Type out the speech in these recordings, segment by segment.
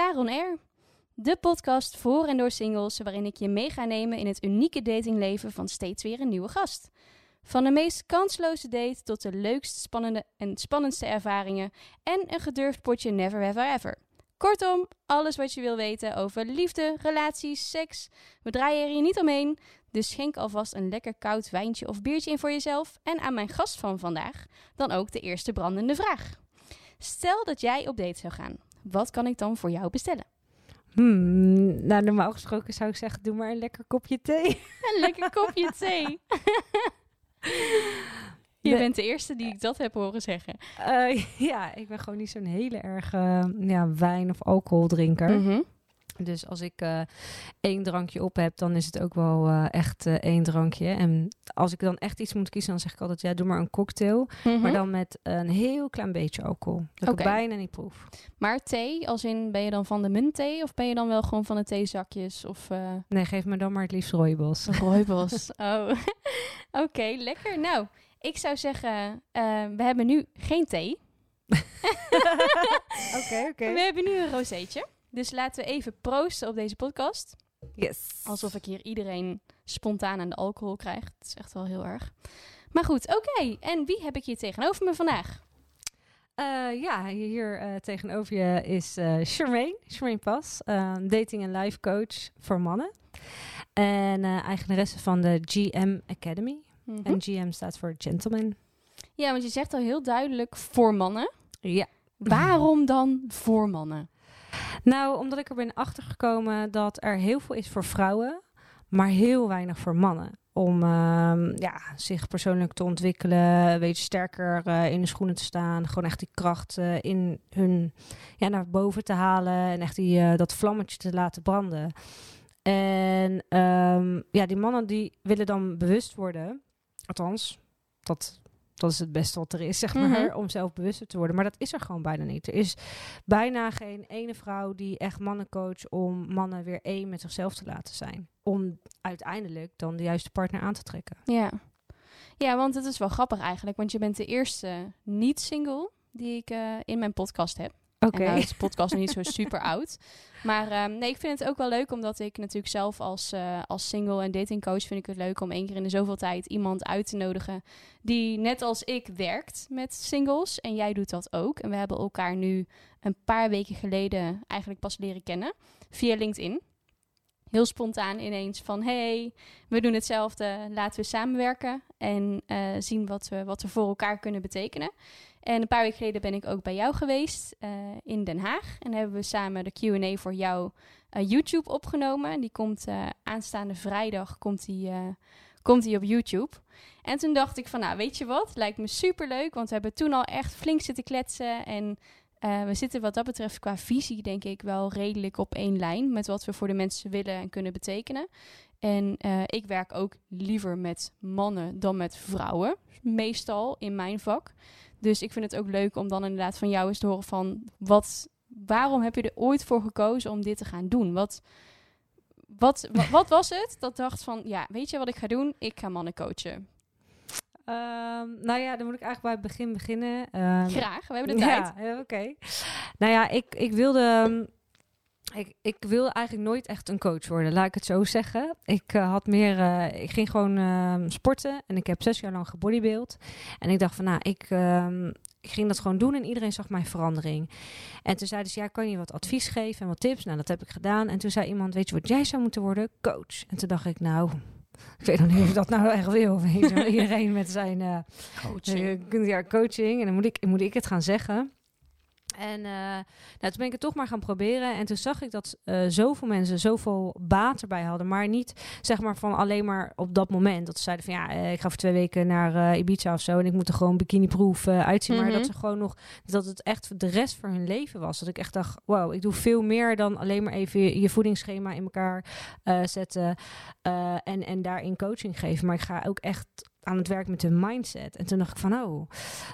Saron Air, de podcast voor en door singles waarin ik je mee ga nemen in het unieke datingleven van steeds weer een nieuwe gast. Van de meest kansloze date tot de leukste spannende en spannendste ervaringen en een gedurfd potje never ever ever. Kortom, alles wat je wil weten over liefde, relaties, seks. We draaien er hier niet omheen, dus schenk alvast een lekker koud wijntje of biertje in voor jezelf en aan mijn gast van vandaag dan ook de eerste brandende vraag. Stel dat jij op date zou gaan. Wat kan ik dan voor jou bestellen? Hmm, nou, normaal gesproken zou ik zeggen, doe maar een lekker kopje thee. Een lekker kopje thee. Je De- bent de eerste die ik dat heb horen zeggen. Eh, ja, ik ben gewoon niet zo'n hele erg eh, ja, wijn- of alcoholdrinker. Mhm. Dus als ik eh, één drankje op heb, dan is het ook wel eh, echt eh, één drankje. En als ik dan echt iets moet kiezen, dan zeg ik altijd, ja, doe maar een cocktail. Mhm. Maar dan met een heel klein beetje alcohol. Dat ik bijna niet proef. Maar thee, als in ben je dan van de muntthee of ben je dan wel gewoon van de theezakjes of Nee, geef me dan maar het liefst rooibos. rooibos? oh, oké, lekker. Nou, ik zou zeggen, we hebben nu geen thee. Oké, oké. We hebben nu een rozeetje. Dus laten we even proosten op deze podcast. Yes. Alsof ik hier iedereen spontaan aan de alcohol krijg. Dat is echt wel heel erg. Maar goed, oké. En wie heb ik hier tegenover me vandaag? Eh, ja, hier eh, tegenover je is eh Charmaine, Charmaine Pas, dating en life coach voor mannen. En eh, eigenaresse van de GM Academy. Mhm. En GM staat voor Gentleman. Ja, want je zegt al heel duidelijk voor mannen. Ja. Waarom dan voor mannen? Nou, omdat ik er ben achtergekomen dat er heel veel is voor vrouwen, maar heel weinig voor mannen. Om ehm, ja, zich persoonlijk te ontwikkelen, een beetje sterker eh, in de schoenen te staan. Gewoon echt die kracht eh, in hun ja, naar boven te halen en echt die, eh, dat vlammetje te laten branden. En ehm, ja, die mannen die willen dan bewust worden. Althans, dat, dat is het beste wat er is, zeg maar, Mhm. om zelf bewuster te worden. Maar dat is er gewoon bijna niet. Er is bijna geen ene vrouw die echt mannen coacht om mannen weer één met zichzelf te laten zijn. Om uiteindelijk dan de juiste partner aan te trekken. Ja. Ja, want het is wel grappig eigenlijk. Want je bent de eerste niet-single die ik eh, in mijn podcast heb. Oké. Nou is de podcast niet zo super oud. Maar ehm, nee, ik vind het ook wel leuk omdat ik natuurlijk zelf als, eh, als single en datingcoach vind ik het leuk om één keer in de zoveel tijd iemand uit te nodigen die net als ik werkt met singles. En jij doet dat ook. En we hebben elkaar nu een paar weken geleden eigenlijk pas leren kennen via LinkedIn. Heel spontaan ineens van hey, we doen hetzelfde, laten we samenwerken en eh, zien wat we, wat we voor elkaar kunnen betekenen. En een paar weken geleden ben ik ook bij jou geweest eh, in Den Haag. En hebben we samen de Q&A voor jou eh, YouTube opgenomen. Die komt eh, aanstaande vrijdag komt die, komt die op YouTube. En toen dacht ik van, nou weet je wat, lijkt me super leuk. Want we hebben toen al echt flink zitten kletsen. En we zitten wat dat betreft qua visie denk ik wel redelijk op één lijn. Met wat we voor de mensen willen en kunnen betekenen. En ik werk ook liever met mannen dan met vrouwen. Meestal in mijn vak. Dus ik vind het ook leuk om dan inderdaad van jou eens te horen van wat, waarom heb je er ooit voor gekozen om dit te gaan doen? Wat, wat, wat, wat was het dat dacht van, ja, weet je wat ik ga doen? Ik ga mannen coachen. Ehm, nou ja, dan moet ik eigenlijk bij het begin beginnen. Ehm, Graag, we hebben de tijd. Ja, ja, oké. Nou ja, ik, ik wilde... Ik, ik wilde eigenlijk nooit echt een coach worden, laat ik het zo zeggen. Ik eh, had meer, eh, ik ging gewoon ehm, sporten en ik heb zes jaar lang gebodybuild. En ik dacht van, nou, ik, ehm, ik ging dat gewoon doen en iedereen zag mijn verandering. En toen zeiden ze, ja, kan je wat advies geven en wat tips? Nou, dat heb ik gedaan. En toen zei iemand, weet je wat jij zou moeten worden? Coach. En toen dacht ik, nou, ik weet nog niet of ik dat nou echt wil. Iedereen met zijn eh, eh, ja, coaching. En dan moet ik, moet ik het gaan zeggen. En eh, nou, toen ben ik het toch maar gaan proberen. En toen zag ik dat eh, zoveel mensen zoveel baat erbij hadden. Maar niet zeg maar van alleen maar op dat moment. Dat ze zeiden van ja, eh, ik ga voor twee weken naar Ibiza of zo. En ik moet er gewoon bikiniproof eh uitzien. Maar Mhm. dat ze gewoon nog, dat het echt de rest van hun leven was. Dat ik echt dacht, wow, ik doe veel meer dan alleen maar even je, je voedingsschema in elkaar zetten. en, en daarin coaching geven. Maar ik ga ook echt aan het werk met hun mindset. En toen dacht ik van, oh,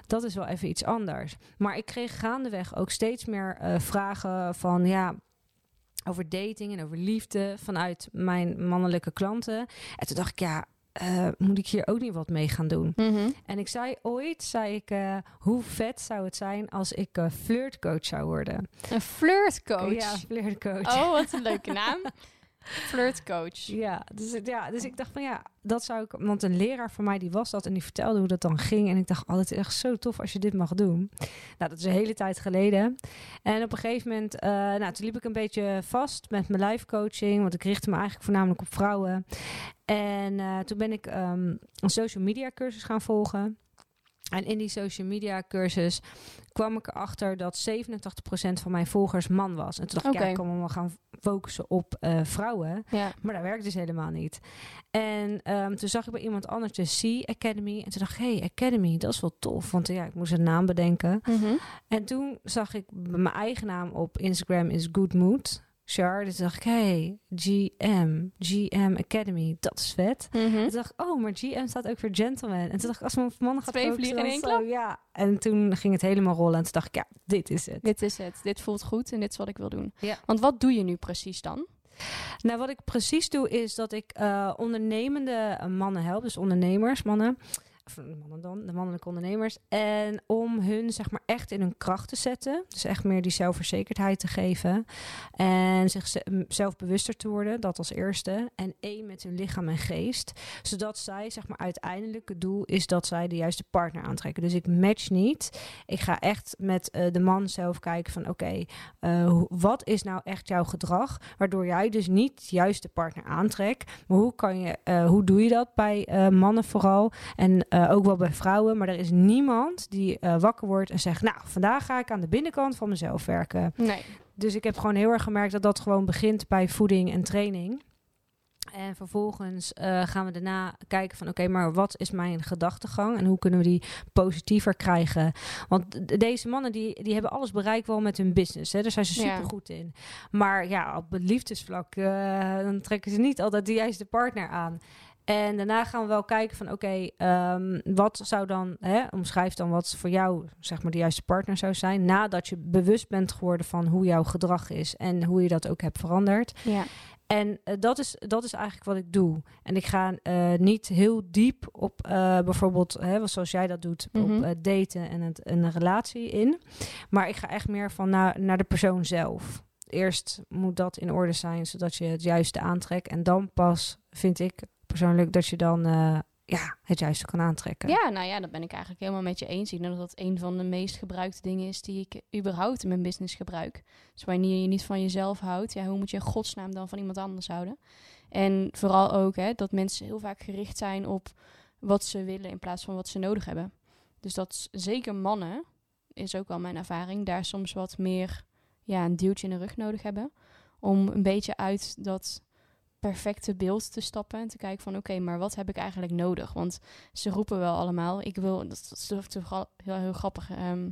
dat is wel even iets anders. Maar ik kreeg gaandeweg ook steeds meer eh, vragen van, ja, over dating en over liefde vanuit mijn mannelijke klanten. En toen dacht ik, ja, eh, moet ik hier ook niet wat mee gaan doen? Mhm. En ik zei ooit, zei ik, eh, hoe vet zou het zijn als ik eh, flirtcoach zou worden? Een flirtcoach. Ja, flirtcoach. Oh, wat een leuke naam. Flirtcoach. Ja, dus, ja, dus ik dacht van ja, dat zou ik... Want een leraar van mij die was dat en die vertelde hoe dat dan ging. En ik dacht, oh, het is echt zo tof als je dit mag doen. Nou, dat is een hele tijd geleden. En op een gegeven moment, eh, nou, toen liep ik een beetje vast met mijn life coaching. Want ik richtte me eigenlijk voornamelijk op vrouwen. En eh, toen ben ik ehm, een social media cursus gaan volgen. En in die social media cursus kwam ik erachter dat 87% van mijn volgers man was. En toen dacht ik, ja, ik kan me gaan focussen op eh, vrouwen. Ja. Maar dat werkt dus helemaal niet. En ehm, toen zag ik bij iemand anders de C Academy. En toen dacht ik, hey, Academy, dat is wel tof. Want ja, ik moest een naam bedenken. Mhm. En toen zag ik mijn eigen naam op Instagram is Good Mood. Char, dus dacht ik, hey, GM, GM Academy, dat is vet. Mhm. En toen dacht ik, oh, maar GM staat ook voor gentleman. En toen dacht ik, als mijn mannen gaat Twee vliegen in één zo, Ja, en toen ging het helemaal rollen. En toen dacht ik, ja, dit is het. Dit is het. Dit voelt goed en dit is wat ik wil doen. Ja. Want wat doe je nu precies dan? Nou, wat ik precies doe is dat ik eh, ondernemende mannen help, dus ondernemers, mannen, eh, mannen dan, de mannelijke ondernemers, en om hun zeg maar echt in hun kracht te zetten, dus echt meer die zelfverzekerdheid te geven. En zichzelf bewuster te worden, dat als eerste, en één met hun lichaam en geest, zodat zij zeg maar uiteindelijk het doel is dat zij de juiste partner aantrekken. Dus ik match niet, ik ga echt met eh, de man zelf kijken van oké, eh, wat is nou echt jouw gedrag, waardoor jij dus niet de partner aantrekt. Maar hoe kan je, eh, hoe doe je dat bij mannen vooral? En eh, ook wel bij vrouwen? Maar er is niemand die eh, wakker wordt en zegt, nou, vandaag ga ik aan de binnenkant van mezelf werken. Nee. Dus ik heb gewoon heel erg gemerkt dat dat gewoon begint bij voeding en training. En vervolgens eh, gaan we daarna kijken van oké, maar wat is mijn gedachtegang en hoe kunnen we die positiever krijgen? Want deze mannen die, die hebben alles bereikt wel met hun business. Hè? Daar zijn ze super goed in. Maar ja, op het liefdesvlak dan trekken ze niet altijd de juiste partner aan. En daarna gaan we wel kijken van oké, ehm, wat zou dan, hè, omschrijf dan wat voor jou zeg maar de juiste partner zou zijn. Nadat je bewust bent geworden van hoe jouw gedrag is en hoe je dat ook hebt veranderd. Ja. En eh, dat, is, dat is eigenlijk wat ik doe. En ik ga eh, niet heel diep op eh, bijvoorbeeld, hè, zoals jij dat doet, Mhm. op eh, daten en het, een relatie in. Maar ik ga echt meer van naar, naar de persoon zelf. Eerst moet dat in orde zijn, zodat je het juiste aantrekt. En dan pas vind ik persoonlijk dat je dan eh, ja, het juiste kan aantrekken. ja, nou ja, dat ben ik eigenlijk helemaal met je eens. Ik denk dat dat een van de meest gebruikte dingen is die ik überhaupt in mijn business gebruik. Dus wanneer je niet van jezelf houdt, ja, hoe moet je godsnaam dan van iemand anders houden? En vooral ook hè, dat mensen heel vaak gericht zijn op wat ze willen in plaats van wat ze nodig hebben. Dus dat zeker mannen, is ook wel mijn ervaring, daar soms wat meer ja, een duwtje in de rug nodig hebben. Om een beetje uit dat perfecte beeld te stappen en te kijken van oké, maar wat heb ik eigenlijk nodig? Want ze roepen wel allemaal, ik wil, dat is heel, heel grappig. ehm,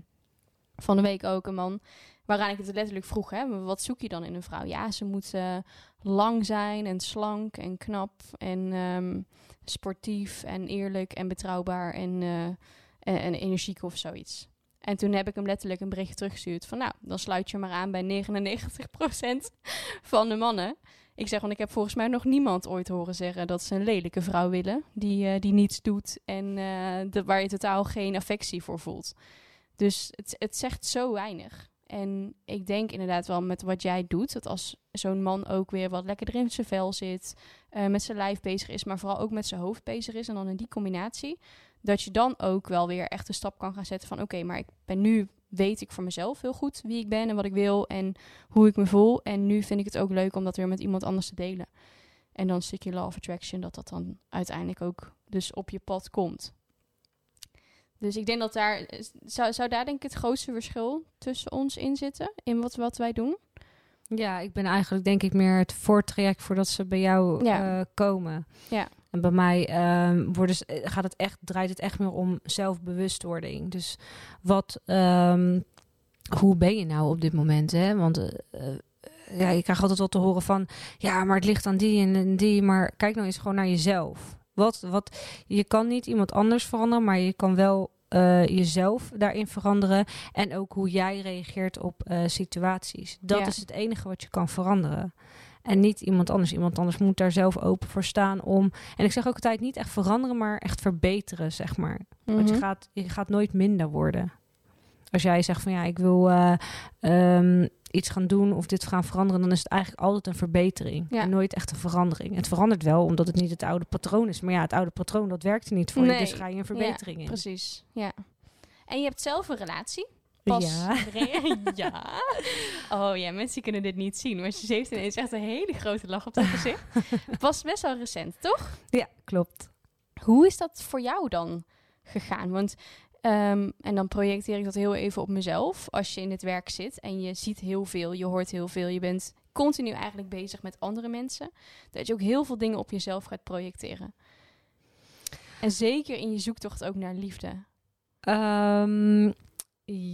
van de week ook een man waaraan ik het letterlijk vroeg, hè, wat zoek je dan in een vrouw? Ja, ze moet eh, lang zijn en slank en knap en ehm, sportief en eerlijk en betrouwbaar en, eh, en, en energiek of zoiets. En toen heb ik hem letterlijk een berichtje teruggestuurd van nou, dan sluit je maar aan bij 99% van de mannen. Ik zeg, want ik heb volgens mij nog niemand ooit horen zeggen dat ze een lelijke vrouw willen. Die, eh, die niets doet en de, waar je totaal geen affectie voor voelt. Dus het, het zegt zo weinig. En ik denk inderdaad wel met wat jij doet, dat als zo'n man ook weer wat lekkerder in zijn vel zit, eh, met zijn lijf bezig is, maar vooral ook met zijn hoofd bezig is, en dan in die combinatie, dat je dan ook wel weer echt een stap kan gaan zetten van oké, maar ik ben nu, weet ik voor mezelf heel goed wie ik ben en wat ik wil en hoe ik me voel. En nu vind ik het ook leuk om dat weer met iemand anders te delen. En dan stukje law of attraction, dat dat dan uiteindelijk ook dus op je pad komt. Dus ik denk dat daar, zou, zou daar denk ik het grootste verschil tussen ons in zitten, in wat, wat wij doen? Ja, ik ben eigenlijk denk ik meer het voortraject voordat ze bij jou Ja. eh, komen. Ja. En bij mij ehm, worden, ze- eh, gaat het echt, draait het echt meer om zelfbewustwording. Dus wat, ehm, hoe ben je nou op dit moment? Hè? Want eh, eh, ja, je krijgt altijd wel te horen van, ja, maar het ligt aan die en, die. Maar kijk nou eens gewoon naar jezelf. Wat, wat, je kan niet iemand anders veranderen, maar je kan wel jezelf daarin veranderen. En ook hoe jij reageert op situaties. Dat Ja. is het enige wat je kan veranderen. En niet iemand anders. Iemand anders moet daar zelf open voor staan om. En ik zeg ook altijd niet echt veranderen, maar echt verbeteren, zeg maar. Want je Mhm. gaat, je gaat nooit minder worden. Als jij zegt van ja, ik wil ehm, iets gaan doen of dit gaan veranderen, dan is het eigenlijk altijd een verbetering. Ja. En nooit echt een verandering. Het verandert wel omdat het niet het oude patroon is. Maar ja, het oude patroon dat werkte niet voor je. Dus ga je een verbetering in. Precies, ja. En je hebt zelf een relatie. Pas Ja. Oh ja, mensen kunnen dit niet zien. Maar ze heeft ineens echt een hele grote lach op haar gezicht. Pas best wel recent, toch? Ja, klopt. Hoe is dat voor jou dan gegaan? Want, ehm, en dan projecteer ik dat heel even op mezelf. Als je in het werk zit en je ziet heel veel, je hoort heel veel, je bent continu eigenlijk bezig met andere mensen. Dat je ook heel veel dingen op jezelf gaat projecteren. En zeker in je zoektocht ook naar liefde. Ehm,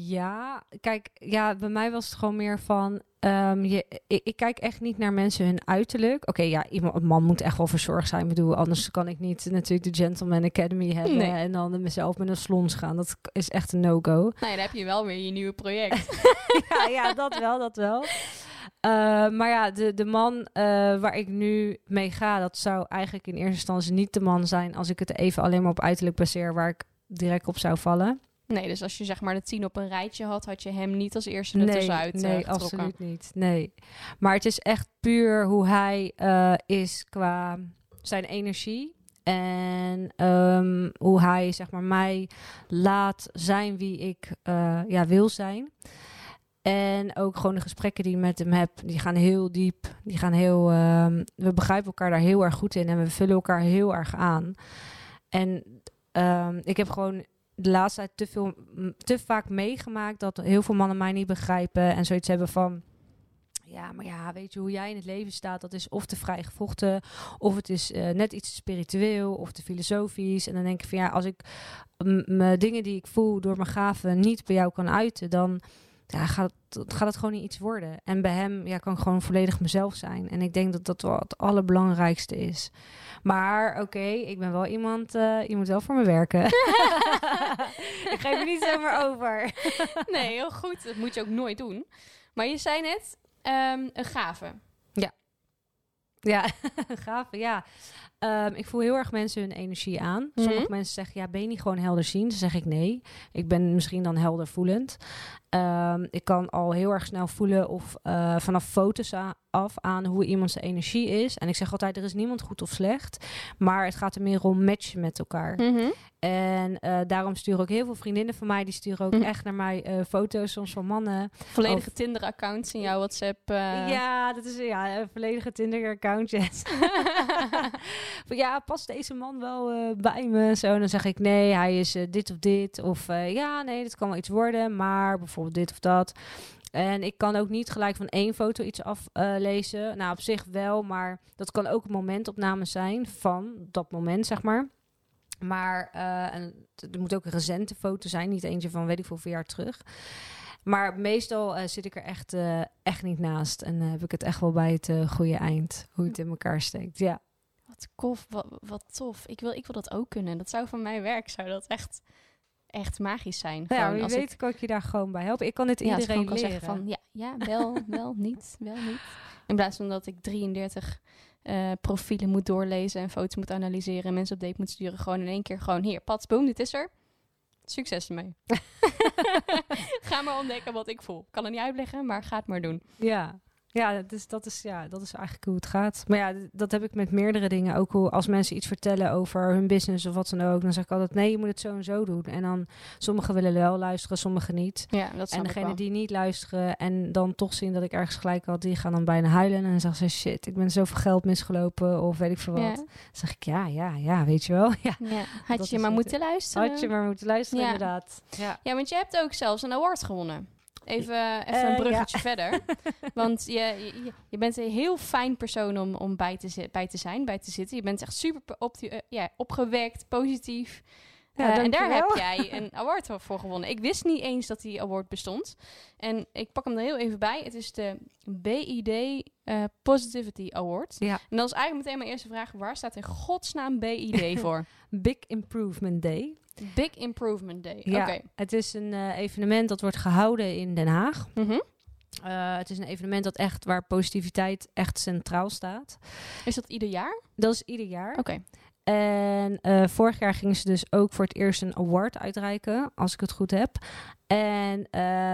ja, kijk, ja, bij mij was het gewoon meer van. ehm, je, ik, ik kijk echt niet naar mensen hun uiterlijk. Oké, ja, iemand, een man moet echt wel verzorgd zijn. Ik bedoel, anders kan ik niet natuurlijk de Gentleman Academy hebben Nee. en dan mezelf met een slons gaan. Dat is echt een no-go. Nou ja, dan heb je wel weer je nieuwe project. ja, ja, dat wel, dat wel. Eh, maar ja, de, de man eh, waar ik nu mee ga, dat zou eigenlijk in eerste instantie niet de man zijn als ik het even alleen maar op uiterlijk baseer waar ik direct op zou vallen. Nee, dus als je zeg maar de tien op een rijtje had, had je hem niet als eerste er tussenuit eh, nee, getrokken. absoluut niet. Nee. Maar het is echt puur hoe hij eh, is qua zijn energie. En ehm, hoe hij zeg maar, mij laat zijn wie ik eh, ja, wil zijn. En ook gewoon de gesprekken die ik met hem heb, die gaan heel diep. Die gaan heel. ehm, we begrijpen elkaar daar heel erg goed in en we vullen elkaar heel erg aan. En ehm, ik heb gewoon de laatste tijd te, veel, te vaak meegemaakt dat heel veel mannen mij niet begrijpen en zoiets hebben van. Ja, maar ja, weet je hoe jij in het leven staat? Dat is of te vrij gevochten, of het is eh, net iets spiritueel, of te filosofisch. En dan denk ik van ja, als ik mijn dingen die ik voel door mijn gaven niet bij jou kan uiten, dan ja, gaat, het, gaat het gewoon niet iets worden. En bij hem ja, kan ik gewoon volledig mezelf zijn. En ik denk dat dat wel het allerbelangrijkste is. Maar oké, ik ben wel iemand, eh, je moet wel voor me werken. ik geef je niet zomaar over. Nee, heel goed. Dat moet je ook nooit doen. Maar je zei net, ehm, een gave. Ja, gaaf. Ja. Ehm, ik voel heel erg mensen hun energie aan. Sommige Mhm. mensen zeggen, ja, ben je niet gewoon helder zien? Dan zeg ik nee. Ik ben misschien dan helder voelend. Ehm, ik kan al heel erg snel voelen of eh, vanaf foto's af aan hoe iemand zijn energie is. En ik zeg altijd, er is niemand goed of slecht. Maar het gaat er meer om matchen met elkaar. Mhm. En eh, daarom sturen ook heel veel vriendinnen van mij, die sturen ook Mhm. echt naar mij eh, foto's soms van mannen. Volledige Tinder-accounts in jouw WhatsApp. eh. Ja, dat is ja, een volledige Tinder-account. yes. Ja, past deze man wel bij me? Zo, dan zeg ik nee, hij is dit of dit. Of ja, nee, dat kan wel iets worden, maar bijvoorbeeld dit of dat. En ik kan ook niet gelijk van één foto iets aflezen. nou, op zich wel, maar dat kan ook een momentopname zijn van dat moment, zeg maar. Maar eh, het moet ook een recente foto zijn, niet eentje van weet ik veel, hoeveel jaar terug. Maar meestal eh, zit ik er echt, eh, echt niet naast. En heb ik het echt wel bij het goede eind. Hoe het in elkaar steekt. Ja. Wat kof, wat, wat tof. Ik wil, ik wil dat ook kunnen. Dat zou van mijn werk zou dat echt, echt magisch zijn. Nou ja, Gewoon wie als weet ik, kan ik je daar gewoon bij helpen. Ik kan dit ja, iedereen kan leren. zeggen van ja, ja wel, wel, niet, wel, niet. In plaats van dat ik 33 eh, profielen moet doorlezen en foto's moet analyseren en mensen op date moet sturen. Gewoon in één keer gewoon hier, pats, boom, dit is er. Succes ermee. ga maar ontdekken wat ik voel. Kan het niet uitleggen, maar ga het maar doen. Ja. Ja, dus dat is, ja, dat is eigenlijk hoe het gaat. Maar ja, dat heb ik met meerdere dingen. Ook hoe, als mensen iets vertellen over hun business of wat dan ook. Dan zeg ik altijd, nee, je moet het zo en zo doen. En dan, sommigen willen wel luisteren, sommigen niet. Ja, dat En degene die niet luisteren en dan toch zien dat ik ergens gelijk had, die gaan dan bijna huilen. En dan zeggen ze, shit, ik ben zoveel geld misgelopen of weet ik veel wat. Ja, Dan zeg ik, ja, ja, ja, weet je wel. Ja, ja. Had je maar moeten luisteren. had je maar moeten luisteren inderdaad. Ja. Ja, want je hebt ook zelfs een award gewonnen. Even, even Eh, een bruggetje verder. Want je, je, je bent een heel fijn persoon om, om bij, te bij te zijn, bij te zitten. Je bent echt super eh, opgewekt, positief. Ja, Eh, en daar heb jij een award voor- gewonnen. Ik wist niet eens dat die award bestond. En ik pak hem er heel even bij. Het is de BID Positivity Award. Ja. En dan is eigenlijk meteen mijn eerste vraag. Waar staat in godsnaam BID voor? Big Improvement Day. Big Improvement Day. Ja. Het is een eh, evenement dat wordt gehouden in Den Haag. Mhm. Eh, het is een evenement dat echt waar positiviteit echt centraal staat. Is dat ieder jaar? Dat is ieder jaar. Oké. En eh, vorig jaar gingen ze dus ook voor het eerst een award uitreiken, als ik het goed heb. En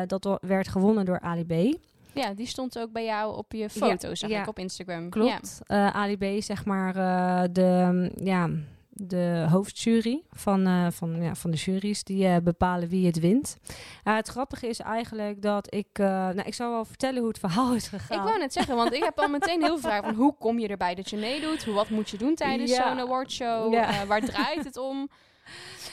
dat werd gewonnen door Ali B. Ja, die stond ook bij jou op je foto, zag ja. ik op Instagram. Klopt. Eh, Ali B zeg maar de, ja, de hoofdjury van, eh, van, ja, van de juries. Die eh, bepalen wie het wint. Het grappige is eigenlijk dat ik... eh, nou, ik zal wel vertellen hoe het verhaal is gegaan. Ik wou net zeggen, want ik heb al meteen heel veel vragen van hoe kom je erbij dat je meedoet? Hoe, wat moet je doen tijdens Ja. zo'n awardshow? Ja. Waar draait het om?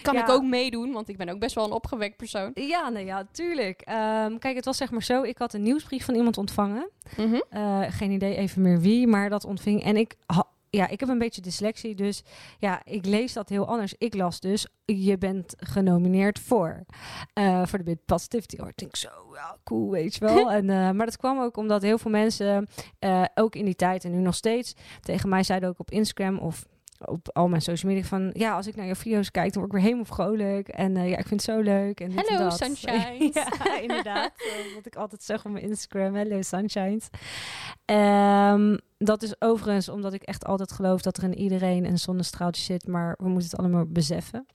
Kan Ja. ik ook meedoen? Want ik ben ook best wel een opgewekt persoon. Ja, nou ja, tuurlijk. Ehm, kijk, het was zeg maar zo. Ik had een nieuwsbrief van iemand ontvangen. Mhm. Geen idee even meer wie, maar dat ontving. En ik, ha- ja, ik heb een beetje dyslexie, dus ja, ik lees dat heel anders. Ik las dus, je bent genomineerd voor, eh, voor de Bit Positivity Award. Ik denk zo, ja, cool, weet je wel. en, eh, maar dat kwam ook omdat heel veel mensen, eh, ook in die tijd en nu nog steeds, tegen mij zeiden ook op Instagram of op al mijn social media van ja, als ik naar je video's kijk, dan word ik weer helemaal vrolijk. En eh, ja, ik vind het zo leuk. En en Hello, dat. sunshines. ja, inderdaad. Eh, Wat ik altijd zeg op mijn Instagram. Hello, sunshines. Ehm, dat is overigens omdat ik echt altijd geloof dat er in iedereen een zonnestraaltje zit. Maar we moeten het allemaal beseffen.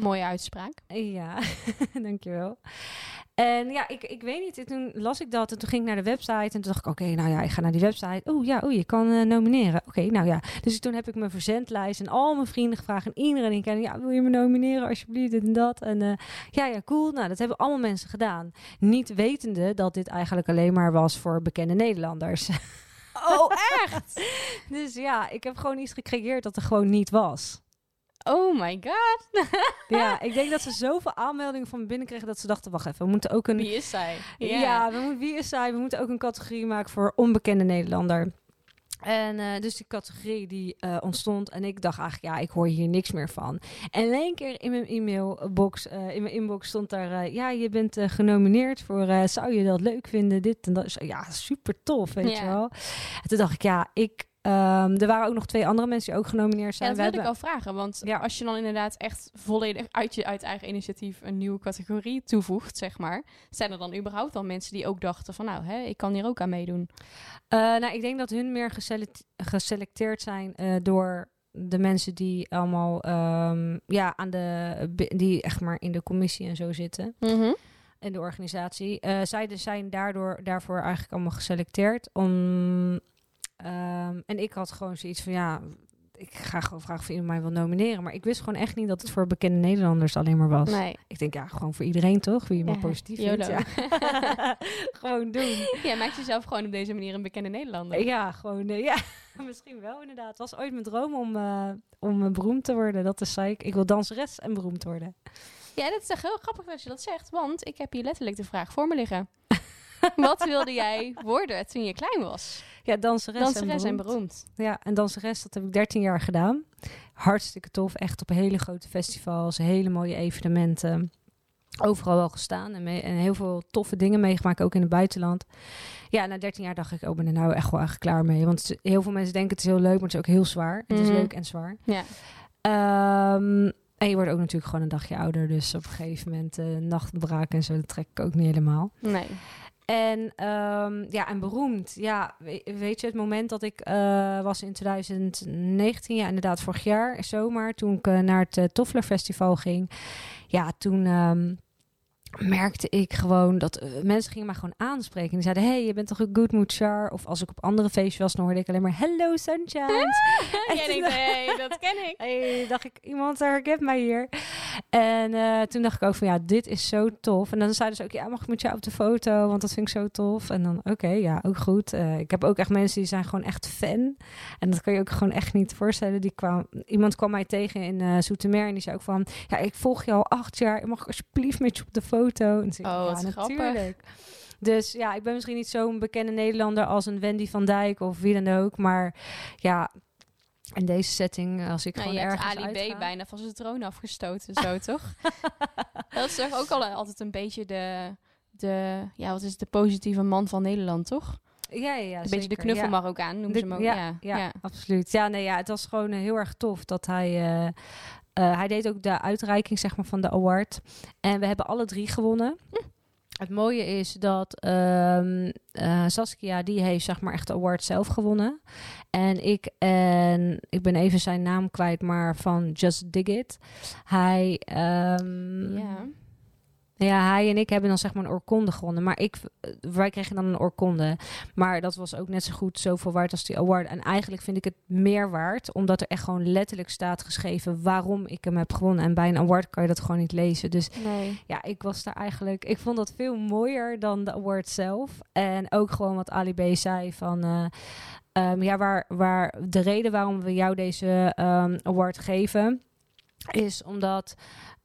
Mooie uitspraak. Ja, dankjewel. En ja, ik, ik weet niet. Toen las ik dat en toen ging ik naar de website. En toen dacht ik, oké, nou ja, ik ga naar die website. Oh ja, oh, je kan eh, nomineren. Oké, nou ja. Dus toen heb ik mijn verzendlijst en al mijn vrienden gevraagd. En iedereen die ik ken, ja, wil je me nomineren alsjeblieft, dit en dat. En eh, ja, ja, cool. Nou, dat hebben allemaal mensen gedaan. Niet wetende dat dit eigenlijk alleen maar was voor bekende Nederlanders. Oh, echt? dus ja, ik heb gewoon iets gecreëerd dat er gewoon niet was. Oh my god. Ja, ik denk dat ze zoveel aanmeldingen van me binnenkregen dat ze dachten, wacht even, we moeten ook een... Wie is zij? Ja, we moeten, wie is zij? We moeten ook een categorie maken voor onbekende Nederlander. En eh, dus die categorie die eh, ontstond. En ik dacht eigenlijk, ja, ik hoor hier niks meer van. En in één keer in mijn e-mailbox, eh, in mijn inbox stond daar... ja, je bent genomineerd voor... zou je dat leuk vinden? Dit en dat. Ja, super tof, weet Ja. je wel. En toen dacht ik, ja, ik... ehm, er waren ook nog twee andere mensen die ook genomineerd Ja, zijn. dat We wilde ik al vragen. Want Ja. als je dan inderdaad echt volledig uit je uit eigen initiatief een nieuwe categorie toevoegt, zeg maar. Zijn er dan überhaupt al mensen die ook dachten van nou, hè, ik kan hier ook aan meedoen? Eh, nou, ik denk dat hun meer geselect- geselecteerd zijn eh, door de mensen die allemaal ehm, ja, aan de, die echt maar in de commissie en zo zitten. in de organisatie. Eh, zij dus zijn daardoor, daarvoor eigenlijk allemaal geselecteerd. Om, ehm, en ik had gewoon zoiets van, ja, ik ga gewoon vragen of iemand mij wil nomineren. Maar ik wist gewoon echt niet dat het voor bekende Nederlanders alleen maar was. Nee. Ik denk, ja, gewoon voor iedereen toch? Wie je maar Ja, positief vindt. Ja. gewoon doen. Jij maakt jezelf gewoon op deze manier een bekende Nederlander. Ja, gewoon, eh, ja, misschien wel inderdaad. Het was ooit mijn droom om, eh, om eh, beroemd te worden. Dat is zei ik. Ik wil danseres en beroemd worden. Ja, dat is echt heel grappig dat je dat zegt. Want ik heb hier letterlijk de vraag voor me liggen. Wat wilde jij worden toen je klein was? Ja, danseres, Danseres en en beroemd. beroemd. Ja, en danseres, dat heb ik 13 jaar gedaan. Hartstikke tof. Echt op hele grote festivals, hele mooie evenementen. Overal wel gestaan en, mee, en heel veel toffe dingen meegemaakt, ook in het buitenland. Ja, na 13 jaar dacht ik, oh, ben er nou echt wel echt klaar mee. Want heel veel mensen denken het is heel leuk, maar het is ook heel zwaar. Het is Mhm. leuk en zwaar. Ja. Ehm, en je wordt ook natuurlijk gewoon een dagje ouder. Dus op een gegeven moment eh nachtbraak en zo, dat trek ik ook niet helemaal. Nee. En ehm, ja, en beroemd. Ja, we- weet je, het moment dat ik eh, was in 2019, ja, inderdaad, vorig jaar, zomer, toen ik eh, naar het uh, Toffler Festival ging. Ja, toen ehm, merkte ik gewoon dat mensen gingen mij gewoon aanspreken. Die zeiden, hey, je bent toch een good mood char? Of als ik op andere feestjes was, dan hoorde ik alleen maar, hello sunshine. En Jij denkt, hey, dat ken ik. Hey, dacht ik, iemand herkent mij hier. En eh, toen dacht ik ook van, ja, dit is zo tof. En dan zeiden ze ook, ja, mag ik met jou op de foto? Want dat vind ik zo tof. En dan, oké, ja, ook goed. Eh, ik heb ook echt mensen die zijn gewoon echt fan. En dat kan je ook gewoon echt niet voorstellen. Die kwam, iemand kwam mij tegen in eh Zoetermeer en die zei ook van, ja, ik volg je al acht jaar. Mag ik alsjeblieft met je op de foto? En zei Oh, ja, wat grappig. natuurlijk. Dus ja, ik ben misschien niet zo'n bekende Nederlander als een Wendy van Dijk of wie dan ook. Maar ja, in deze setting, als ik Nou, gewoon ergens Ali B uitga- bijna van zijn troon afgestoten, zo toch? dat is toch ook al altijd een beetje de, de, ja, wat is het, de positieve man van Nederland, toch? Ja, ja, ja een beetje de knuffel ja. Marokkaan noemen De- ze hem ook. ja, Ja, ja, ja. absoluut. Ja, nee, ja, het was gewoon eh, heel erg tof dat hij... eh, eh, hij deed ook de uitreiking zeg maar, van de award. En we hebben alle drie gewonnen. Het mooie is dat ehm, eh, Saskia, die heeft zeg maar echt de award zelf gewonnen. En ik, en ik ben even zijn naam kwijt, maar van Just Dig It. Hij, ehm, Ja. Ja, hij en ik hebben dan zeg maar een oorkonde gewonnen. Maar ik, wij kregen dan een oorkonde. Maar dat was ook net zo goed zoveel waard als die award. En eigenlijk vind ik het meer waard, omdat er echt gewoon letterlijk staat geschreven waarom ik hem heb gewonnen. En bij een award kan je dat gewoon niet lezen. Dus Nee. ja, ik was daar eigenlijk. Ik vond dat veel mooier dan de award zelf. En ook gewoon wat Ali B zei van. eh, ehm, ja, waar, waar de reden waarom we jou deze ehm, award geven. Is omdat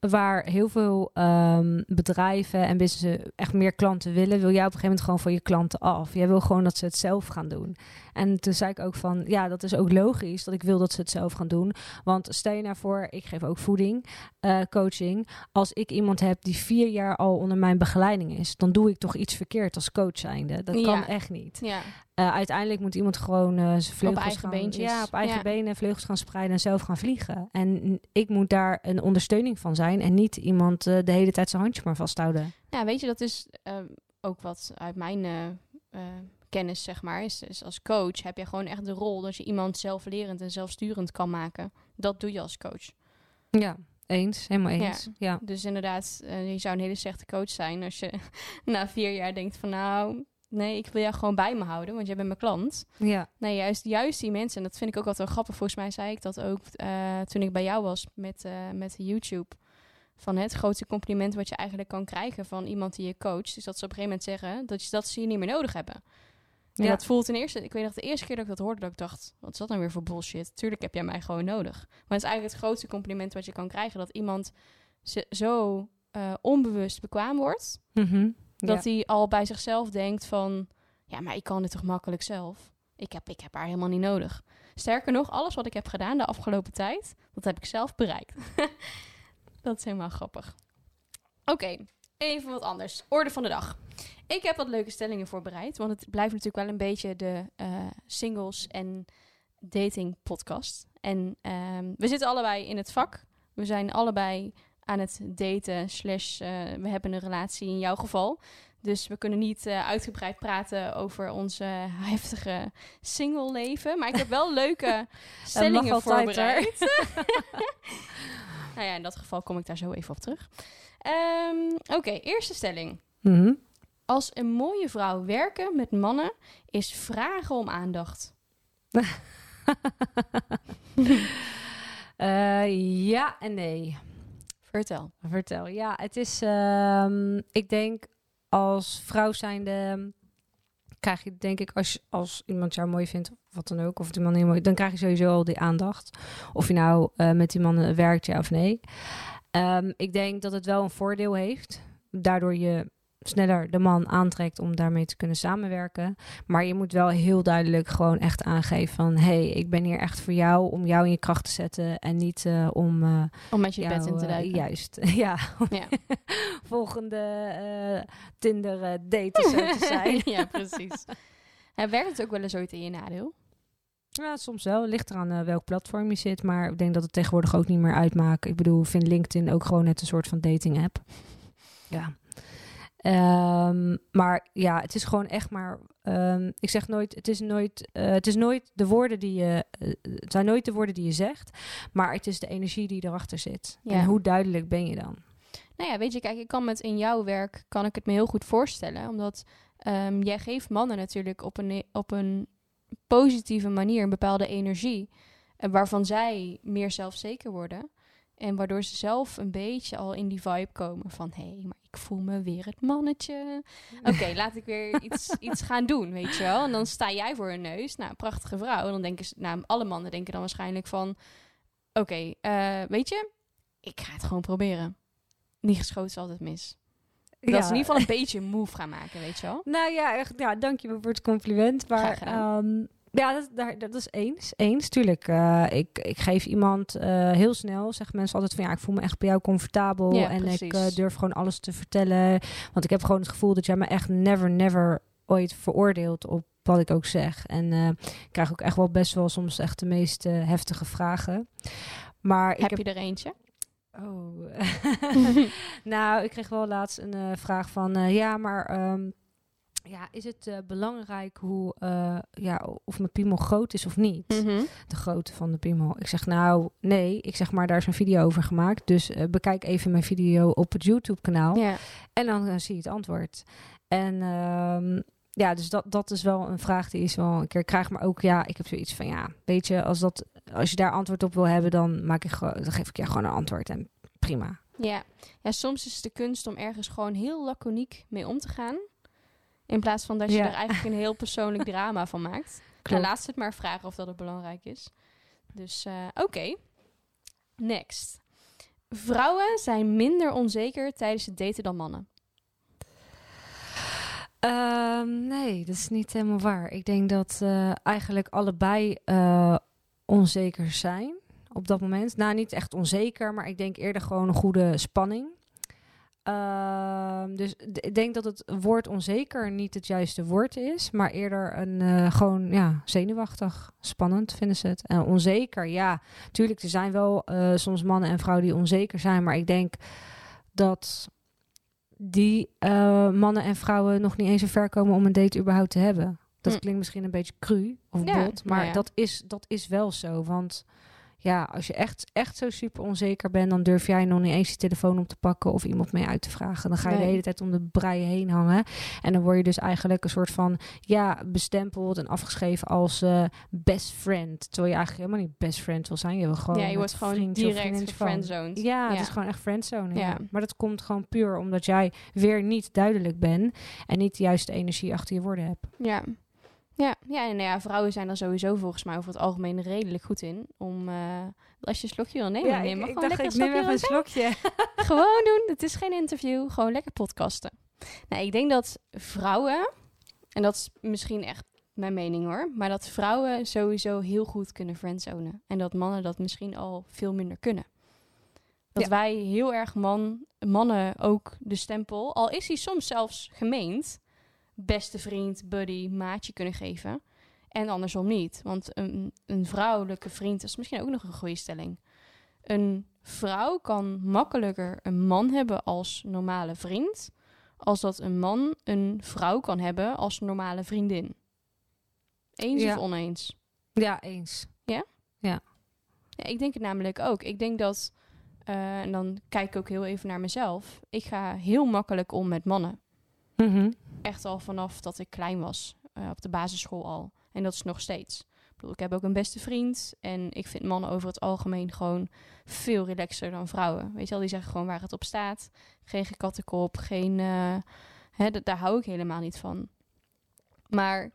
waar heel veel ehm, bedrijven en businessen echt meer klanten willen, wil jij op een gegeven moment gewoon van je klanten af. Jij wil gewoon dat ze het zelf gaan doen. En toen zei ik ook van, ja, dat is ook logisch dat ik wil dat ze het zelf gaan doen. Want stel je nou voor, ik geef ook voeding, eh, coaching. Als ik iemand heb die vier jaar al onder mijn begeleiding is, dan doe ik toch iets verkeerd als coach zijnde. Dat kan Ja. echt niet. Ja. Eh, uiteindelijk moet iemand gewoon eh, zijn vleugels eigen gaan, beentjes. Ja, op eigen Ja. benen, vleugels gaan spreiden en zelf gaan vliegen. En ik moet daar een ondersteuning van zijn en niet iemand eh, de hele tijd zijn handje maar vasthouden. Ja, weet je, dat is ehm, ook wat uit mijn eh, eh, kennis, zeg maar, is, is als coach heb je gewoon echt de rol dat je iemand zelflerend en zelfsturend kan maken. Dat doe je als coach. Ja, eens, helemaal eens. Ja. Dus inderdaad, je zou een hele slechte coach zijn als je na vier jaar denkt van nou, nee, ik wil jou gewoon bij me houden, want jij bent mijn klant. Ja. Nee, juist, juist die mensen, en dat vind ik ook altijd wel grappig. Volgens mij zei ik dat ook toen ik bij jou was met, met YouTube. Van het grootste compliment wat je eigenlijk kan krijgen van iemand die je coacht. Is dat ze op een gegeven moment zeggen dat, je, dat ze je niet meer nodig hebben. En Ja. dat voelt ten eerste, ik weet nog de eerste keer dat ik dat hoorde, dat ik dacht, wat is dat nou weer voor bullshit? Tuurlijk heb jij mij gewoon nodig. Maar het is eigenlijk het grootste compliment wat je kan krijgen. Dat iemand zo eh, onbewust bekwaam wordt. Mhm. Dat ja. hij al bij zichzelf denkt van... Ja, maar ik kan dit toch makkelijk zelf? Ik heb, ik heb haar helemaal niet nodig. Sterker nog, alles wat ik heb gedaan de afgelopen tijd... dat heb ik zelf bereikt. dat is helemaal grappig. Oké, even wat anders. Orde van de dag. Ik heb wat leuke stellingen voorbereid. Want het blijft natuurlijk wel een beetje de eh, singles en dating podcast. En ehm, we zitten allebei in het vak. We zijn allebei aan het daten. Slash, eh, we hebben een relatie in jouw geval. Dus we kunnen niet eh, uitgebreid praten over onze heftige single leven. Maar ik heb wel leuke stellingen voorbereid. nou ja, in dat geval kom ik daar zo even op terug. Ehm, Oké, eerste stelling. Mhm. Als een mooie vrouw werken met mannen is vragen om aandacht. Eh, ja en nee. Vertel. Vertel. Ja, het is. ehm, ik denk als vrouw zijnde krijg je denk ik als, als iemand jou mooi vindt wat dan ook of die man heel mooi, dan krijg je sowieso al die aandacht. Of je nou eh, met die man werkt ja of nee. Ehm, ik denk dat het wel een voordeel heeft, daardoor je sneller de man aantrekt om daarmee te kunnen samenwerken. Maar je moet wel heel duidelijk gewoon echt aangeven van... hé, hey, ik ben hier echt voor jou om jou in je kracht te zetten... en niet eh, om eh, Om met je jou, bed in te eh, duiken. juist, ja. Ja. Volgende Tinder date zo te zijn. ja, precies. En werkt het ook wel eens ooit in je nadeel? ja, soms wel. Ligt eraan eh, welk platform je zit. Maar ik denk dat het tegenwoordig ook niet meer uitmaakt. Ik bedoel, vind LinkedIn ook gewoon net een soort van dating app. Ja. Ehm, maar ja, het is gewoon echt maar. ehm, ik zeg nooit, het is nooit, eh, het is nooit de woorden die je, eh, het zijn nooit de woorden die je zegt, maar het is de energie die erachter zit. Ja. En hoe duidelijk ben je dan? Nou ja, weet je, kijk, ik kan met in jouw werk kan ik het me heel goed voorstellen, omdat ehm, jij geeft mannen natuurlijk op een op een positieve manier een bepaalde energie, eh, waarvan zij meer zelfzeker worden en waardoor ze zelf een beetje al in die vibe komen van hé, hey, maar ik voel me weer het mannetje. Oké, laat ik weer iets, iets gaan doen, weet je wel? En dan sta jij voor hun neus, nou, prachtige vrouw. En dan denken ze, nou, alle mannen denken dan waarschijnlijk van, oké, eh, weet je, ik ga het gewoon proberen. Niet geschoten is altijd mis. Dat is in ieder geval een beetje move gaan maken, weet je wel? Nou ja, echt, ja, dankjewel voor het compliment. Maar ja, dat, daar, dat is eens. Eens, tuurlijk. eh, ik, ik geef iemand eh, heel snel, zeggen mensen altijd van ja, ik voel me echt bij jou comfortabel. Ja, en ik eh, durf gewoon alles te vertellen. Want ik heb gewoon het gevoel dat jij me echt never, never ooit veroordeelt op wat ik ook zeg. En ik krijg ook echt wel best wel soms echt de meest heftige vragen. Maar ik heb heb je er eentje? Oh. nou, ik kreeg wel laatst een vraag van... ja, maar ehm, ja, is het eh, belangrijk hoe, eh, ja, of mijn piemel groot is of niet? Mhm. De grootte van de piemel. Ik zeg nou, nee. Ik zeg maar, daar is een video over gemaakt. Dus eh, bekijk even mijn video op het YouTube-kanaal. En dan zie je het antwoord. En ehm, ja, dus dat, dat is wel een vraag die is wel een keer krijg. Maar ook ja, ik heb zoiets van ja, weet je, als, dat, als je daar antwoord op wil hebben, dan, maak ik, dan geef ik je gewoon een antwoord. En prima. Ja. ja, soms is het de kunst om ergens gewoon heel laconiek mee om te gaan. In plaats van dat je Ja. er eigenlijk een heel persoonlijk drama van maakt. Nou, laat ze het maar vragen of dat het belangrijk is. Dus eh, oké. Next. Vrouwen zijn minder onzeker tijdens het daten dan mannen. Ehm, nee, dat is niet helemaal waar. Ik denk dat eh, eigenlijk allebei eh, onzeker zijn op dat moment. Nou, niet echt onzeker, maar ik denk eerder gewoon een goede spanning. Ehm, dus ik denk dat het woord onzeker niet het juiste woord is, maar eerder een eh, gewoon ja, zenuwachtig, spannend vinden ze het. En onzeker, ja, tuurlijk, er zijn wel eh, soms mannen en vrouwen die onzeker zijn, maar ik denk dat die eh, mannen en vrouwen nog niet eens zo ver komen om een date überhaupt te hebben. Dat Hm. klinkt misschien een beetje cru of Ja, bot, maar nou ja. dat, is, dat is wel zo. Want ja, als je echt, echt zo super onzeker bent, dan durf jij nog niet eens je telefoon op te pakken of iemand mee uit te vragen. Dan ga je Nee. de hele tijd om de brei heen hangen. En dan word je dus eigenlijk een soort van, ja, bestempeld en afgeschreven als eh, best friend. Terwijl je eigenlijk helemaal niet best friend wil zijn. Je wil gewoon ja, je wordt gewoon direct van. gefriendzoned. Ja, het Ja. is gewoon echt friendzone. Ja. Ja. Maar dat komt gewoon puur omdat jij weer niet duidelijk bent en niet de juiste energie achter je woorden hebt. Ja. Ja, ja, en nou ja, vrouwen zijn er sowieso volgens mij over het algemeen redelijk goed in. Om, eh, als je een slokje wil nemen, neem maar gewoon lekker een slokje. slokje. Gewoon doen. Het is geen interview. Gewoon lekker podcasten. Nou, ik denk dat vrouwen, en dat is misschien echt mijn mening hoor, maar dat vrouwen sowieso heel goed kunnen friendzonen. En dat mannen dat misschien al veel minder kunnen. Dat Ja. wij heel erg man, mannen ook de stempel, al is hij soms zelfs gemeend, beste vriend, buddy, maatje kunnen geven. En andersom niet. Want een, een vrouwelijke vriend is misschien ook nog een goede stelling. Een vrouw kan makkelijker een man hebben als normale vriend, als dat een man een vrouw kan hebben als normale vriendin. Eens Ja. of oneens? Ja, eens. Ja, ik denk het namelijk ook. Ik denk dat, eh, en dan kijk ik ook heel even naar mezelf. Ik ga heel makkelijk om met mannen. Mhm. Echt al vanaf dat ik klein was, eh, op de basisschool al. En dat is nog steeds. Ik bedoel, ik heb ook een beste vriend. En ik vind mannen over het algemeen gewoon veel relaxer dan vrouwen. Weet je wel, die zeggen gewoon waar het op staat. Geen gekattenkop, geen... eh, hè, daar hou ik helemaal niet van. Maar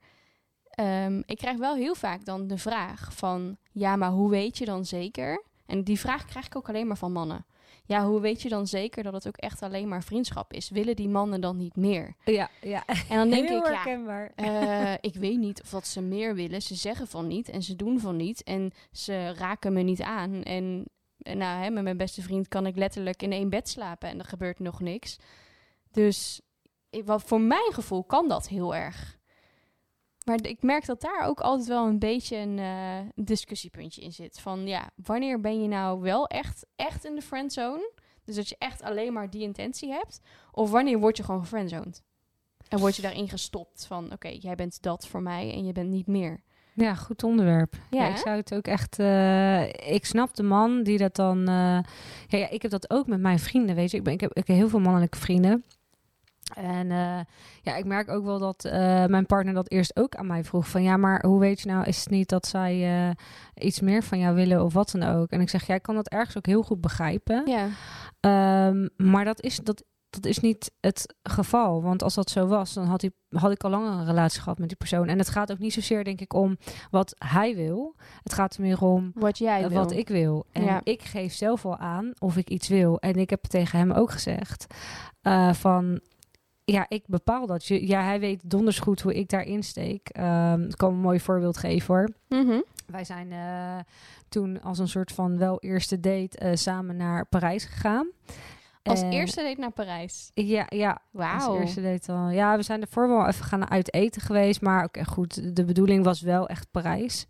ehm, ik krijg wel heel vaak dan de vraag van... Ja, maar hoe weet je dan zeker? En die vraag krijg ik ook alleen maar van mannen. Ja, hoe weet je dan zeker dat het ook echt alleen maar vriendschap is? Willen die mannen dan niet meer? Ja, ja. En dan denk Heel ik, ja, herkenbaar. eh, ik weet niet of dat ze meer willen. Ze zeggen van niet en ze doen van niet. En ze raken me niet aan. En, en nou, hè, met mijn beste vriend kan ik letterlijk in één bed slapen en er gebeurt nog niks. Dus ik, wat, voor mijn gevoel kan dat heel erg. Maar ik merk dat daar ook altijd wel een beetje een eh, discussiepuntje in zit. Van ja, wanneer ben je nou wel echt, echt in de friendzone? Dus dat je echt alleen maar die intentie hebt. Of wanneer word je gewoon gefriendzoned? En word je daarin gestopt van, oké, jij bent dat voor mij en je bent niet meer. Ja, goed onderwerp. Ja, Ja, ik zou het ook echt. eh, ik snap de man die dat dan. eh, ja, ja, ik heb dat ook met mijn vrienden. Weet je, ik, ben, ik, heb, ik heb heel veel mannelijke vrienden. En eh, ja, ik merk ook wel dat eh, mijn partner dat eerst ook aan mij vroeg. Van ja, maar hoe weet je nou, is het niet dat zij eh, iets meer van jou willen of wat dan ook? En ik zeg, jij kan dat ergens ook heel goed begrijpen. Ja, Ehm, maar dat is, dat, dat is niet het geval. Want als dat zo was, dan had, hij, had ik al lang een relatie gehad met die persoon. En het gaat ook niet zozeer, denk ik, om wat hij wil. Het gaat er meer om wat jij wil. wat ik wil. En Ja. ik geef zelf al aan of ik iets wil. En ik heb tegen hem ook gezegd van... Ja, ik bepaal dat. Je, ja, hij weet donders goed hoe ik daarin steek. Ehm, ik kan een mooi voorbeeld geven hoor. Mhm. Wij zijn eh, toen als een soort van wel eerste date eh, samen naar Parijs gegaan. Als En- eerste date naar Parijs. Ja, ja. Als Wauw. eerste date al. Ja, we zijn ervoor wel even gaan uit eten geweest. Maar oké, goed. De bedoeling was wel echt Parijs.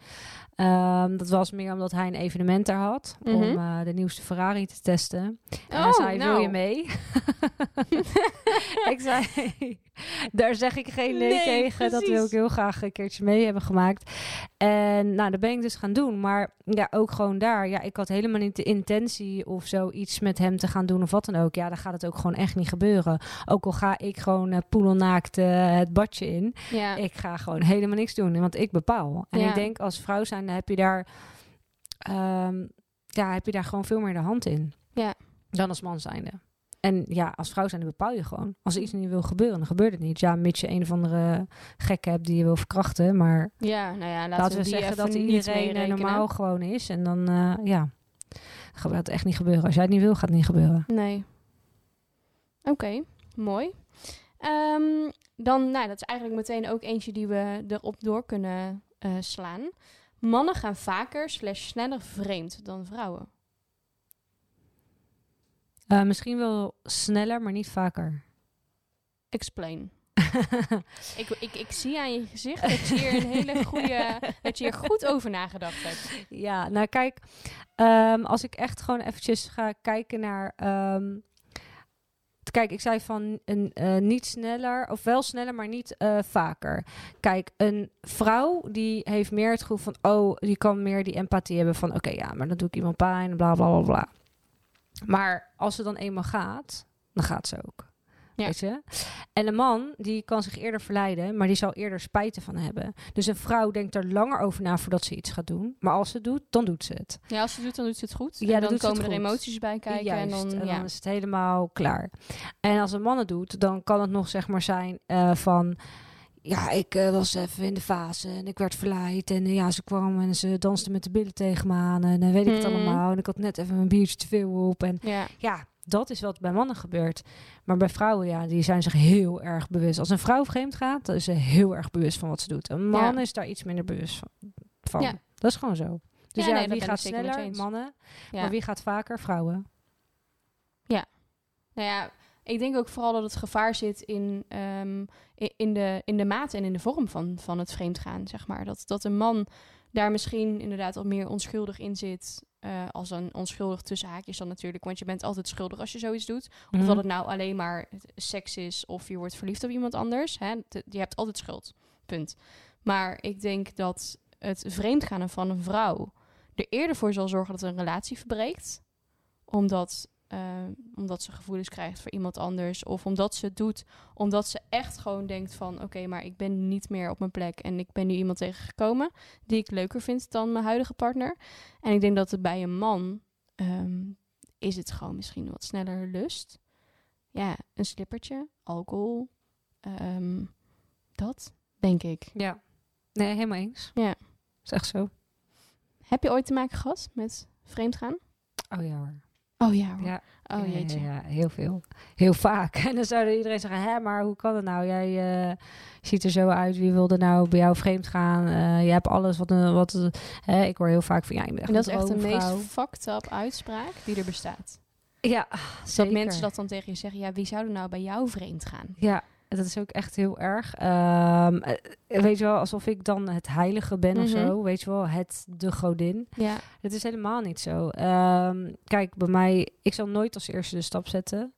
Ehm, dat was meer omdat hij een evenement daar had. Om Mhm. eh, de nieuwste Ferrari te testen. En Oh, hij zei, wil nou. je mee? ik zei, daar zeg ik geen nee, Nee, tegen. Dat wil ik heel graag een keertje mee hebben gemaakt. En nou, dat ben ik dus gaan doen. Maar ja, ook gewoon daar. Ja, ik had helemaal niet de intentie of zoiets met hem te gaan doen of wat dan ook. Ja, dan gaat het ook gewoon echt niet gebeuren. Ook al ga ik gewoon eh poedelnaakt eh, het badje in. Ja. Ik ga gewoon helemaal niks doen, want ik bepaal. En Ja. ik denk als vrouw zijn, heb je daar, ehm, ja, heb je daar gewoon veel meer de hand in. Ja. Dan als man zijnde. En ja, als vrouw zijnde bepaal je gewoon. Als er iets niet wil gebeuren, dan gebeurt het niet. Ja, mits je een of andere gek hebt die je wil verkrachten. Maar ja, nou ja, laten, laten, we zeggen dat iedereen normaal gewoon is. En dan, eh, ja, gaat het echt niet gebeuren. Als jij het niet wil, gaat het niet gebeuren. Nee. Oké, mooi. Ehm, dan, nou, dat is eigenlijk meteen ook eentje die we erop door kunnen eh, slaan. Mannen gaan vaker slash sneller vreemd dan vrouwen. Eh, misschien wel sneller, maar niet vaker. Explain. Ik, ik, ik zie aan je gezicht dat je hier een hele goede, dat je hier goed over nagedacht hebt. Ja, nou kijk, ehm, als ik echt gewoon eventjes ga kijken naar... ehm, kijk, ik zei van een, eh, niet sneller, of wel sneller, maar niet eh, vaker. Kijk, een vrouw die heeft meer het gevoel van... oh, die kan meer die empathie hebben van... oké, ja, maar dan doe ik iemand pijn, bla, bla, bla, bla. Maar als ze dan eenmaal gaat, dan gaat ze ook. Ja. Weet je? En een man, die kan zich eerder verleiden, maar die zal eerder spijt ervan hebben. Dus een vrouw denkt er langer over na voordat ze iets gaat doen. Maar als ze het doet, dan doet ze het. Ja, als ze het doet, dan doet ze het goed. Ja, en dan dan komen er emoties bij kijken. Juist, en dan, ja. is het helemaal klaar. En als een man het doet, dan kan het nog zeg maar zijn eh, van... Ja, ik eh, was even in de fase en ik werd verleid. En eh, ja, ze kwam en ze danste met de billen tegen me aan. En dan weet ik het Mhm. allemaal. En ik had net even een biertje te veel op. En ja. ja, dat is wat bij mannen gebeurt. Maar bij vrouwen, ja, die zijn zich heel erg bewust. Als een vrouw vreemd gaat, dan is ze heel erg bewust van wat ze doet. Een man Ja. is daar iets minder bewust van. Ja. Dat is gewoon zo. Dus Ja, ja, nee, wie gaat sneller? Mannen. ja. Maar wie gaat vaker? Vrouwen. Nou ja, ik denk ook vooral dat het gevaar zit in, ehm, in, de, in de maat en in de vorm van, van het vreemdgaan, zeg maar. Dat, dat een man daar misschien inderdaad al meer onschuldig in zit. eh, als een onschuldig tussen haakjes dan natuurlijk. Want je bent altijd schuldig als je zoiets doet. Of Mhm. dat het nou alleen maar seks is of je wordt verliefd op iemand anders. Hè? Je hebt altijd schuld. Punt. Maar ik denk dat het vreemdgaan van een vrouw er eerder voor zal zorgen dat een relatie verbreekt. Omdat, eh, omdat ze gevoelens krijgt voor iemand anders. Of omdat ze het doet omdat ze echt gewoon denkt van... oké, maar ik ben niet meer op mijn plek... en ik ben nu iemand tegengekomen die ik leuker vind dan mijn huidige partner. En ik denk dat het bij een man... ehm, is het gewoon misschien wat sneller lust. Ja, een slippertje, alcohol. ehm, dat, denk ik. Ja. Nee, helemaal eens. Ja. Is echt zo. Heb je ooit te maken gehad met vreemdgaan? Oh ja hoor. Oh ja, hoor. Ja. Oh ja, jeetje. Ja, ja, heel veel. Heel vaak. En dan zou iedereen zeggen, hè, maar hoe kan het nou? Jij eh, ziet er zo uit. Wie wilde nou bij jou vreemd gaan? Eh, je hebt alles wat... een wat een- hè, ik hoor heel vaak van, ja, echt En dat is echt de meest fucked up uitspraak die er bestaat. Ja, Dat mensen dat dan tegen je zeggen, ja, wie zou er nou bij jou vreemd gaan? Ja, dat is ook echt heel erg. Ehm, eh, weet je wel, alsof ik dan het heilige ben of Mhm. zo. Weet je wel, het, de godin. Ja, Het is helemaal niet zo. Ehm, kijk, bij mij, ik zal nooit als eerste de stap zetten.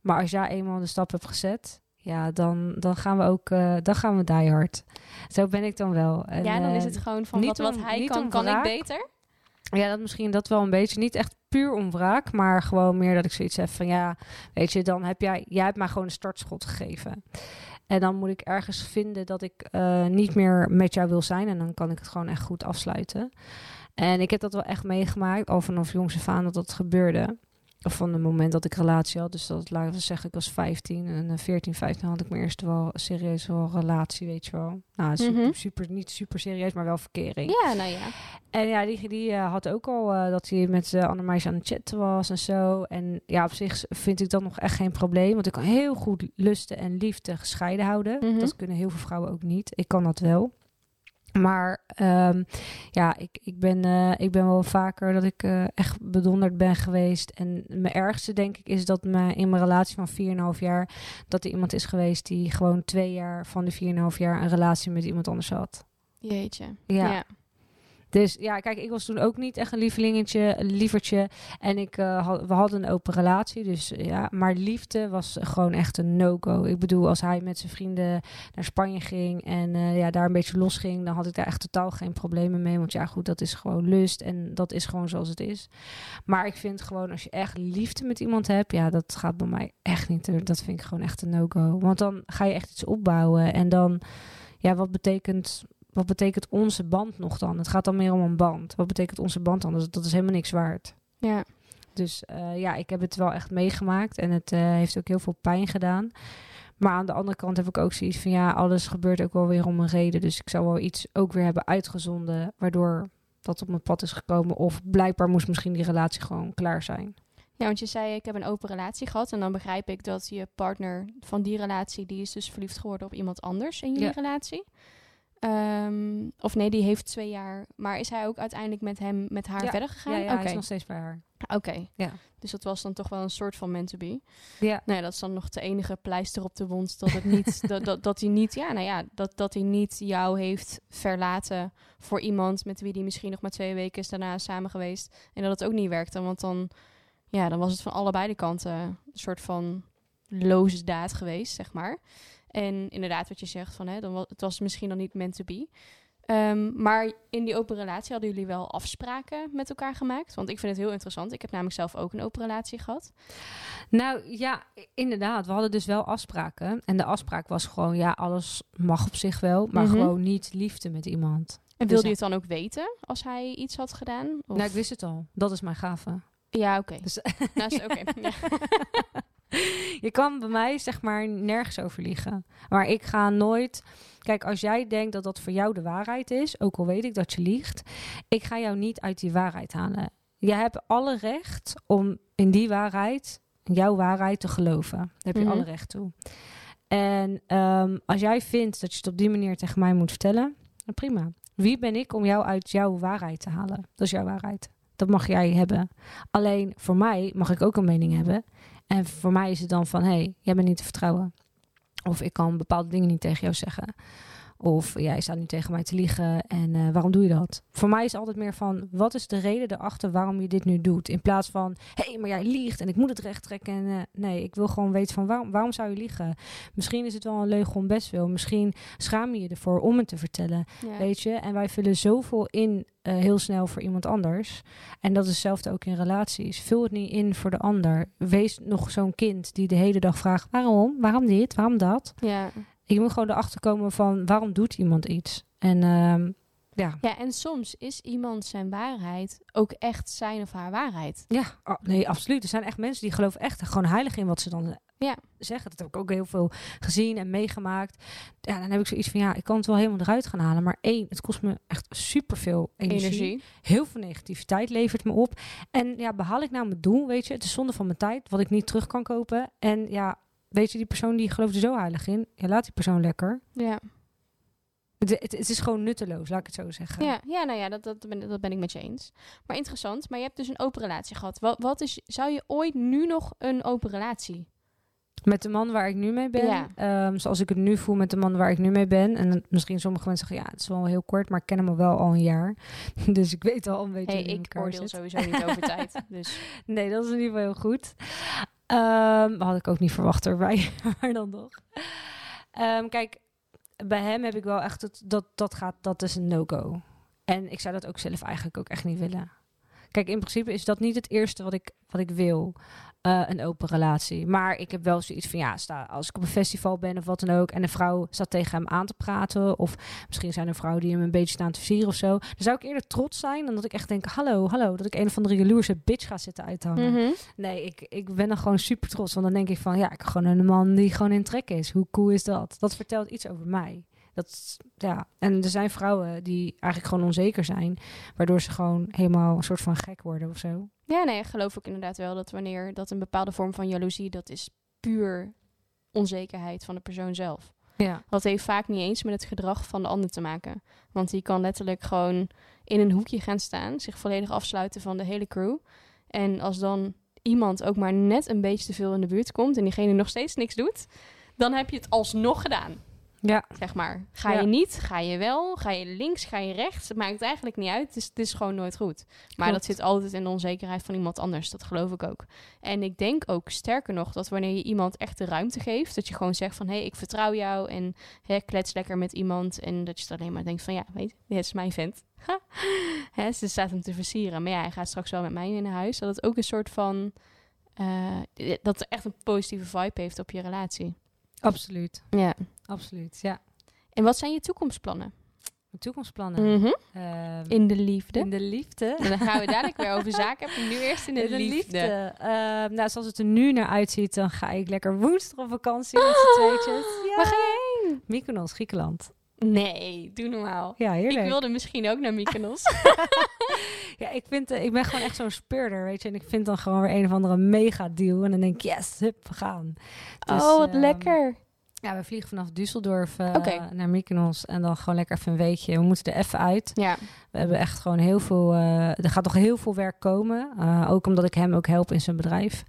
Maar als jij eenmaal de stap hebt gezet, ja, dan, dan gaan we ook, eh, dan gaan we die hard. Zo ben ik dan wel. En, ja dan is eh, het gewoon van niet wat, wat hij kan, kan ik beter. Ja, dat misschien dat wel een beetje. Niet echt puur om wraak, maar gewoon meer dat ik zoiets heb van ja, weet je, dan heb jij, jij hebt mij gewoon een startschot gegeven. En dan moet ik ergens vinden dat ik eh, niet meer met jou wil zijn. En dan kan ik het gewoon echt goed afsluiten. En ik heb dat wel echt meegemaakt, al vanaf jongs af aan dat dat gebeurde. Of van het moment dat ik relatie had. Dus dat laten we zeggen, ik was 15 en eh, 14, 15 had ik mijn eerste wel serieus wel relatie, weet je wel. Nou, super, Mhm. super, niet super serieus, maar wel verkering. Ja, nou ja. En ja, die, die eh, had ook al eh, dat hij met uh, andere meisjes aan het chatten was en zo. En ja, op zich vind ik dat nog echt geen probleem. Want ik kan heel goed lusten en liefde gescheiden houden. Mhm. Dat kunnen heel veel vrouwen ook niet. Ik kan dat wel. Maar ehm, ja, ik, ik, ben, eh, ik ben wel vaker dat ik eh, echt bedonderd ben geweest. En mijn ergste, denk ik, is dat me in mijn relatie van 4,5 jaar... dat er iemand is geweest die gewoon twee jaar van de 4,5 jaar... een relatie met iemand anders had. Jeetje. Ja. ja. Dus ja, kijk, ik was toen ook niet echt een lievelingetje, een lievertje. En ik, had, we hadden een open relatie, dus ja. Maar liefde was gewoon echt een no-go. Ik bedoel, als hij met zijn vrienden naar Spanje ging en uh, ja, daar een beetje los ging, dan had ik daar echt totaal geen problemen mee. Want ja, goed, dat is gewoon lust en dat is gewoon zoals het is. Maar ik vind gewoon, als je echt liefde met iemand hebt, ja, dat gaat bij mij echt niet. Dat vind ik gewoon echt een no-go. Want dan ga je echt iets opbouwen en dan, ja, wat betekent wat betekent onze band nog dan? Het gaat dan meer om een band. Wat betekent onze band dan? Dat, dat is helemaal niks waard. Ja. Dus uh, ja, ik heb het wel echt meegemaakt en het uh, heeft ook heel veel pijn gedaan. Maar aan de andere kant heb ik ook zoiets van ja, alles gebeurt ook wel weer om een reden. Dus ik zou wel iets ook weer hebben uitgezonden waardoor dat op mijn pad is gekomen. Of blijkbaar moest misschien die relatie gewoon klaar zijn. Ja, want je zei ik heb een open relatie gehad en dan begrijp ik dat je partner van die relatie die is dus verliefd geworden op iemand anders in jullie ja. relatie. Um, of nee, die heeft twee jaar. Maar is hij ook uiteindelijk met hem, met haar ja. verder gegaan? Ja, ja okay. hij is nog steeds bij haar. Oké. Okay. Ja. Dus dat was dan toch wel een soort van meant to be. Ja. Nou ja, dat is dan nog de enige pleister op de wond. Dat het niet, dat, dat, dat hij niet, ja, nou ja, dat, dat hij niet jou heeft verlaten voor iemand met wie hij misschien nog maar twee weken is daarna samen geweest. En dat het ook niet werkte. Want dan, ja, dan was het van allebei de kanten een soort van loze daad geweest, zeg maar. En inderdaad, wat je zegt, van, hè, dan was, het was misschien dan niet meant to be. Um, maar in die open relatie hadden jullie wel afspraken met elkaar gemaakt? Want ik vind het heel interessant. Ik heb namelijk zelf ook een open relatie gehad. Nou ja, inderdaad. We hadden dus wel afspraken. En de afspraak was gewoon, ja, alles mag op zich wel, maar mm -hmm. gewoon niet liefde met iemand. En wilde dus, je het dan ook weten als hij iets had gedaan? Of? Nou, ik wist het al. Dat is mijn gave. Ja, oké. Okay. Dus, nou, oké. Okay. Ja. je kan bij mij zeg maar nergens over liegen. Maar ik ga nooit. Kijk, als jij denkt dat dat voor jou de waarheid is, ook al weet ik dat je liegt, ik ga jou niet uit die waarheid halen. Je hebt alle recht om in die waarheid, jouw waarheid, te geloven. Daar heb je Mhm. alle recht toe. En ehm, als jij vindt dat je het op die manier tegen mij moet vertellen, dan prima. Wie ben ik om jou uit jouw waarheid te halen? Dat is jouw waarheid. Dat mag jij hebben. Alleen voor mij mag ik ook een mening hebben. En voor mij is het dan van, hé, hey, jij bent niet te vertrouwen. Of ik kan bepaalde dingen niet tegen jou zeggen. Of jij staat nu tegen mij te liegen en uh, waarom doe je dat? Voor mij is altijd meer van, wat is de reden erachter waarom je dit nu doet? In plaats van, hé, hey, maar jij liegt en ik moet het recht trekken. En, uh, nee, ik wil gewoon weten van, waarom, waarom zou je liegen? Misschien is het wel een leugen om best wel. Misschien schaam je je ervoor om het te vertellen, Ja. weet je? En wij vullen zoveel in uh, heel snel voor iemand anders. En dat is hetzelfde ook in relaties. Vul het niet in voor de ander. Wees nog zo'n kind die de hele dag vraagt, waarom? Waarom dit? Waarom dat? Ja. Je moet gewoon erachter komen van waarom doet iemand iets. En uh, ja. ja, en soms is iemand zijn waarheid ook echt zijn of haar waarheid. Ja, oh, nee, absoluut. Er zijn echt mensen die geloven echt gewoon heilig in wat ze dan ja. zeggen. Dat heb ik ook heel veel gezien en meegemaakt. Ja, dan heb ik zoiets van, ja, ik kan het wel helemaal eruit gaan halen. Maar één, het kost me echt superveel energie. Energie. Heel veel negativiteit levert me op. En ja, behaal ik nou mijn doel, weet je. Het is zonde van mijn tijd, wat ik niet terug kan kopen. En ja, weet je, die persoon die gelooft er zo heilig in. Ja, laat die persoon lekker. Ja. Het, het, het, is gewoon nutteloos, laat ik het zo zeggen. Ja, ja nou ja, dat, dat, ben, dat ben ik met je eens. Maar interessant, maar je hebt dus een open relatie gehad. Wat, wat is, zou je ooit nu nog een open relatie? Met de man waar ik nu mee ben. Ja. Um, zoals ik het nu voel met de man waar ik nu mee ben. En misschien sommige mensen zeggen, ja, het is wel heel kort, maar ik ken hem wel al een jaar. dus ik weet al een beetje hey, ik oordeel zit. sowieso niet over tijd. Dus. Nee, dat is in ieder geval heel goed. Um, had ik ook niet verwacht erbij, maar dan toch. Um, kijk, bij hem heb ik wel echt het, dat dat gaat, dat is een no-go. En ik zou dat ook zelf eigenlijk ook echt niet willen. Kijk, in principe is dat niet het eerste wat ik, wat ik wil. Uh, een open relatie. Maar ik heb wel zoiets van, ja, sta, als ik op een festival ben of wat dan ook... en een vrouw staat tegen hem aan te praten... of misschien zijn er vrouwen die hem een beetje staan te versieren of zo... dan zou ik eerder trots zijn dan dat ik echt denk... hallo, hallo, dat ik een of andere jaloerse bitch ga zitten uithangen. Mm -hmm. Nee, ik, ik ben dan gewoon super trots. Want dan denk ik van, ja, ik heb gewoon een man die gewoon in trek is. Hoe cool is dat? Dat vertelt iets over mij. Dat, ja. En er zijn vrouwen die eigenlijk gewoon onzeker zijn, waardoor ze gewoon helemaal een soort van gek worden of zo. Ja, nee, ik geloof ook inderdaad wel dat wanneer dat een bepaalde vorm van jaloezie, dat is puur onzekerheid van de persoon zelf. Ja. Dat heeft vaak niet eens met het gedrag van de ander te maken. Want die kan letterlijk gewoon in een hoekje gaan staan, zich volledig afsluiten van de hele crew. En als dan iemand ook maar net een beetje te veel in de buurt komt en diegene nog steeds niks doet, dan heb je het alsnog gedaan. Ja. Zeg maar. Ga Ja. je niet, ga je wel, ga je links, ga je rechts. Het maakt eigenlijk niet uit. Het is, het is gewoon nooit goed. Maar Klopt. dat zit altijd in de onzekerheid van iemand anders. Dat geloof ik ook. En ik denk ook sterker nog dat wanneer je iemand echt de ruimte geeft, dat je gewoon zegt van hé, hey, ik vertrouw jou en hè, klets lekker met iemand. En dat je dan alleen maar denkt van ja, weet je, dit is mijn vent. hè, ze staat hem te versieren. Maar ja, hij gaat straks wel met mij in huis. Dat het ook een soort van. eh, dat het echt een positieve vibe heeft op je relatie. Absoluut. Ja. Absoluut, ja. En wat zijn je toekomstplannen? Mijn toekomstplannen. Mhm. Ehm, In de liefde. in de liefde. En dan gaan we dadelijk weer over zaken hebben. Nu eerst in de, In de liefde. Ehm, nou, zoals het er nu naar uitziet, dan ga ik lekker woensdag op vakantie met z'n tweetjes. Ja. Waar ga je heen? Mykonos, Griekenland. Nee, doe normaal. Ja, heerlijk. Ik wilde misschien ook naar Mykonos. Ja, ik, vind, eh, ik ben gewoon echt zo'n speurder, weet je. En ik vind dan gewoon weer een of andere mega deal. En dan denk ik, yes, hup, we gaan. Dus, oh, wat ehm, lekker. Ja, we vliegen vanaf Düsseldorf eh, naar Mykonos. En dan gewoon lekker even een weekje. We moeten er even uit. Ja, We hebben echt gewoon heel veel... eh, er gaat nog heel veel werk komen. Ook omdat ik hem ook help in zijn bedrijf.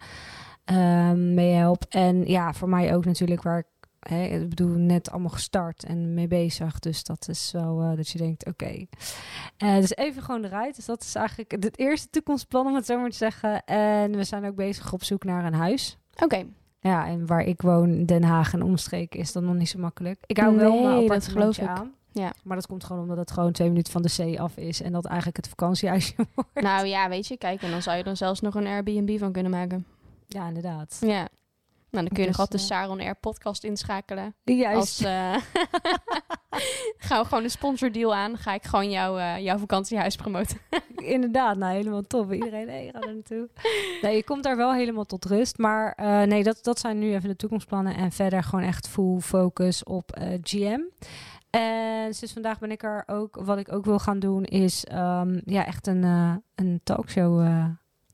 Ehm meehelp. En ja, voor mij ook natuurlijk waar ik... Hè, ik bedoel, net allemaal gestart en mee bezig. Dus dat is wel eh, dat je denkt, oké. Eh, dus even gewoon eruit. Dus dat is eigenlijk het eerste toekomstplan, om het zo maar te zeggen. En we zijn ook bezig op zoek naar een huis. oké. Ja, en waar ik woon, Den Haag en omstreken, is dat nog niet zo makkelijk. Ik hou wel Nee, mijn dat geloof appartementje ik. aan. Ja. Maar dat komt gewoon omdat het gewoon twee minuten van de zee af is. En dat eigenlijk het vakantiehuisje wordt. Nou ja, weet je, kijk, en dan zou je dan zelfs nog een Airbnb van kunnen maken. Ja, inderdaad. Ja. Nou, dan kun je Dus, nog altijd de eh, Saron Air podcast inschakelen. Juist. Als, eh, gaan we gewoon een sponsordeal aan. Ga ik gewoon jouw, eh, jouw vakantiehuis promoten. Inderdaad, nou helemaal top. Iedereen, hey, ga er naartoe. Nee, je komt daar wel helemaal tot rust. Maar eh, nee, dat, dat zijn nu even de toekomstplannen. En verder gewoon echt full focus op GM. En sinds vandaag ben ik er ook, wat ik ook wil gaan doen, is ehm, ja, echt een, een talkshow.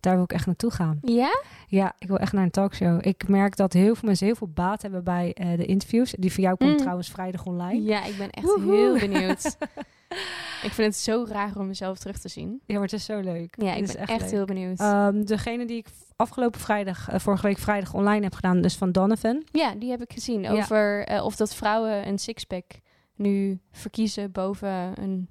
Daar wil ik echt naartoe gaan. Ja? Ja, ik wil echt naar een talkshow. Ik merk dat heel veel mensen heel veel baat hebben bij eh, de interviews. Die van jou komt Mm. trouwens vrijdag online. Ja, ik ben echt Woehoe. heel benieuwd. ik vind het zo raar om mezelf terug te zien. Ja, maar het is zo leuk. Ja, ik ben echt, heel benieuwd. Ehm, degene die ik afgelopen vrijdag, eh, vorige week vrijdag online heb gedaan, dus van Donovan. ja, die heb ik gezien. Ja. Over eh, of dat vrouwen een sixpack nu verkiezen boven een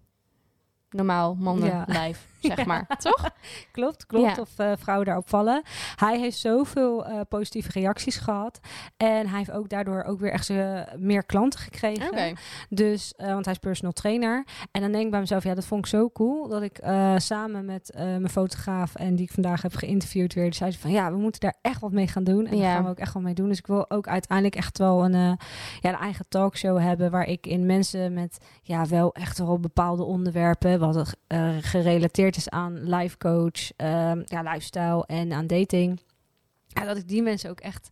normaal mannenlijf, zeg Ja. maar. Toch? Klopt, klopt. Ja. Of eh, vrouwen daarop vallen. Hij heeft zoveel eh, positieve reacties gehad. En hij heeft ook daardoor ook weer echt eh, meer klanten gekregen. Dus, want hij is personal trainer. En dan denk ik bij mezelf, ja, dat vond ik zo cool. Dat ik samen met mijn fotograaf en die ik vandaag heb geïnterviewd weer, zei ze van ja, we moeten daar echt wat mee gaan doen. En Ja. daar gaan we ook echt wat mee doen. Dus ik wil ook uiteindelijk echt wel een, ja, een eigen talkshow hebben waar ik in mensen met ja, wel echt wel bepaalde onderwerpen, wat eh, gerelateerd is aan life coach, ehm, ja, lifestyle en aan dating. Ja, dat ik die mensen ook echt,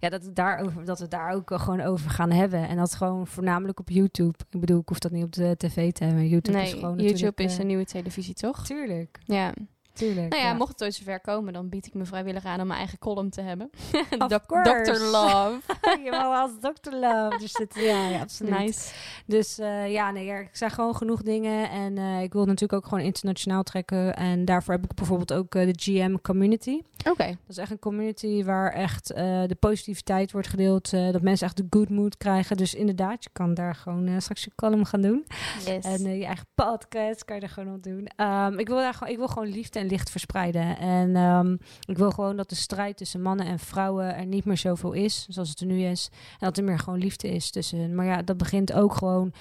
ja, dat, het daarover, dat we daar ook gewoon over gaan hebben. En dat gewoon voornamelijk op YouTube. Ik bedoel, ik hoef dat niet op de tv te hebben. YouTube is gewoon YouTube is eh, een nieuwe televisie, toch? Tuurlijk, Ja. Tuurlijk. Nou ja, mocht het ooit zover komen, dan bied ik me vrijwillig aan om mijn eigen column te hebben. Dok-. Dr. Love. je wel als Dr. Love. Dus het, ja, ja, absoluut. Nice. Dus eh, ja, nee, er zijn gewoon genoeg dingen. En eh, ik wil natuurlijk ook gewoon internationaal trekken. En daarvoor heb ik bijvoorbeeld ook eh, de GM Community. Oké. Dat is echt een community waar echt de positiviteit wordt gedeeld. dat mensen echt de good mood krijgen. Dus inderdaad, je kan daar gewoon straks je column gaan doen. Yes. En je eigen podcast kan je er gewoon op doen. Ehm, ik, wil daar gewoon, ik wil gewoon liefde licht verspreiden. En ehm, ik wil gewoon dat de strijd tussen mannen en vrouwen er niet meer zoveel is. Zoals het er nu is. En dat er meer gewoon liefde is tussen. Maar ja, dat begint ook gewoon...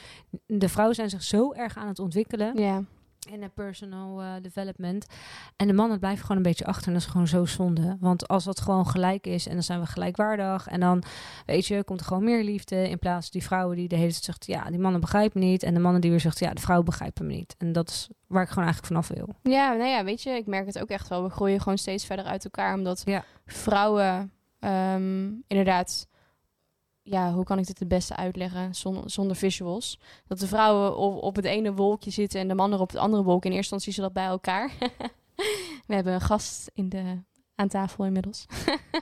De vrouwen zijn zich zo erg aan het ontwikkelen ja. In de personal eh, development. En de mannen blijven gewoon een beetje achter. En dat is gewoon zo zonde. Want als dat gewoon gelijk is en dan zijn we gelijkwaardig. En dan, weet je, komt er gewoon meer liefde. In plaats van die vrouwen die de hele tijd zegt, ja, die mannen begrijpen me niet. En de mannen die weer zegt, ja, de vrouwen begrijpen me niet. En dat is waar ik gewoon eigenlijk vanaf wil. Ja, nou ja, weet je, ik merk het ook echt wel. We groeien gewoon steeds verder uit elkaar, omdat Ja. vrouwen ehm, inderdaad, ja, hoe kan ik dit het beste uitleggen zonder, visuals? Dat de vrouwen op, op het ene wolkje zitten en de mannen op het andere wolk. In eerste instantie ze dat bij elkaar. We hebben een gast in de, aan tafel inmiddels.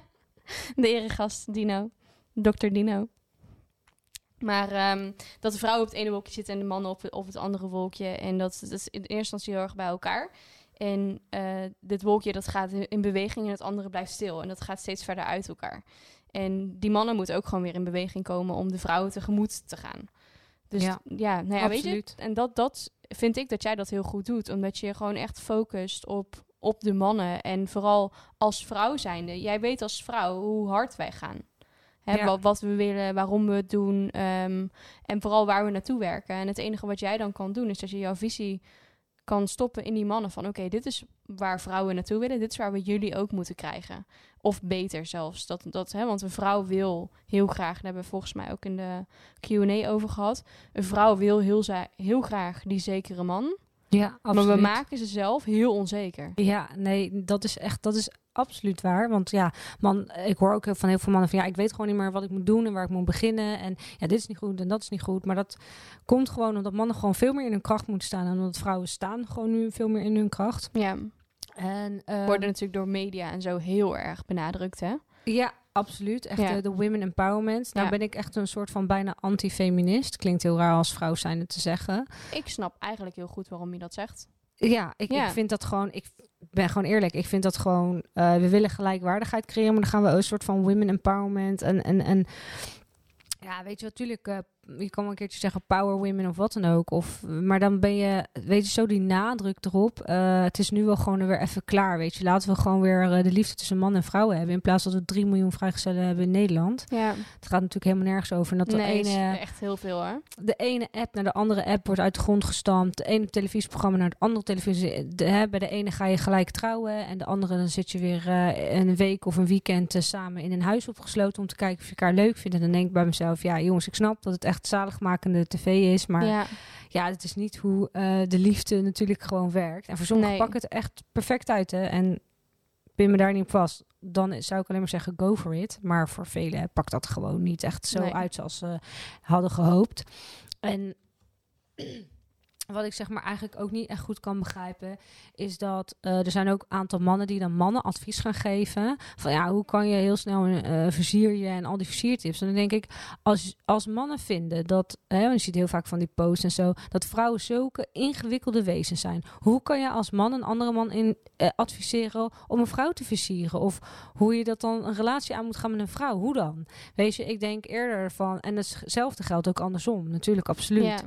de eregast Dino, Dr. Dino. Maar ehm, dat de vrouwen op het ene wolkje zitten en de mannen op, het andere wolkje. En dat, dat is in eerste instantie heel erg bij elkaar. En eh, dit wolkje dat gaat in beweging en het andere blijft stil. En dat gaat steeds verder uit elkaar. En die mannen moeten ook gewoon weer in beweging komen om de vrouwen tegemoet te gaan. Dus ja, Ja, nou ja, weet je. En dat, dat vind ik dat jij dat heel goed doet. Omdat je gewoon echt focust op, op de mannen. En vooral als vrouw zijnde. Jij weet als vrouw hoe hard wij gaan. Hè, Ja. wat, wat we willen, waarom we het doen. ehm, en vooral waar we naartoe werken. En het enige wat jij dan kan doen is dat je jouw visie kan stoppen in die mannen. Van oké, dit is waar vrouwen naartoe willen. Dit is waar we jullie ook moeten krijgen. Of beter zelfs. Dat, dat, hè, want een vrouw wil heel graag, daar hebben we volgens mij ook in de Q&A over gehad. Een vrouw wil heel, heel graag die zekere man. Ja, absoluut. Maar we maken ze zelf heel onzeker. Ja, nee, dat is echt, dat is absoluut waar. Want ja, man, ik hoor ook van heel veel mannen van ja, ik weet gewoon niet meer wat ik moet doen en waar ik moet beginnen. En ja, dit is niet goed en dat is niet goed. Maar dat komt gewoon omdat mannen gewoon veel meer in hun kracht moeten staan. En omdat vrouwen staan gewoon nu veel meer in hun kracht. Ja, En ehm, worden natuurlijk door media en zo heel erg benadrukt, hè? ja, absoluut. Echt Ja. de, de women empowerment. Nou Ja. ben ik echt een soort van bijna anti-feminist. Klinkt heel raar als vrouw zijnde te zeggen. Ik snap eigenlijk heel goed waarom je dat zegt. Ja, ik, Ja. ik vind dat gewoon. Ik ben gewoon eerlijk. Ik vind dat gewoon. eh, we willen gelijkwaardigheid creëren, maar dan gaan we een soort van women empowerment en en en. Ja, weet je, natuurlijk. eh, je kan wel een keertje zeggen power women of wat dan ook. Of, maar dan ben je, weet je, zo die nadruk erop. eh, het is nu wel gewoon weer even klaar, weet je. Laten we gewoon weer eh, de liefde tussen man en vrouw hebben. In plaats dat we 3 miljoen vrijgezellen hebben in Nederland. Ja, Het gaat natuurlijk helemaal nergens over. En dat de nee, ene is echt heel veel, hè? de ene app naar de andere app wordt uit de grond gestampt. De ene televisieprogramma naar het andere televisie. De, hè, bij de ene ga je gelijk trouwen. En de andere dan zit je weer eh, een week of een weekend samen in een huis opgesloten. Om te kijken of je elkaar leuk vindt. En dan denk ik bij mezelf, ja jongens, ik snap dat het echt zaligmakende tv is. Maar ja, ja, het is niet hoe eh, de liefde natuurlijk gewoon werkt. En voor sommigen Nee. pakken het echt perfect uit. Hè? En pin me daar niet op vast. Dan zou ik alleen maar zeggen, go for it. Maar voor velen pakt dat gewoon niet echt zo Nee. uit zoals ze hadden gehoopt. En wat ik zeg maar eigenlijk ook niet echt goed kan begrijpen, is dat eh, er zijn ook een aantal mannen die dan mannen advies gaan geven. Van ja, hoe kan je heel snel een vizier je en al die versiertips. En dan denk ik, als, als mannen vinden dat, hè, want je ziet heel vaak van die posts en zo, dat vrouwen zulke ingewikkelde wezens zijn. Hoe kan je als man een andere man in, eh, adviseren om een vrouw te versieren? Of hoe je dat dan een relatie aan moet gaan met een vrouw? Hoe dan? Weet je, ik denk eerder van, en hetzelfde geldt ook andersom, natuurlijk, absoluut.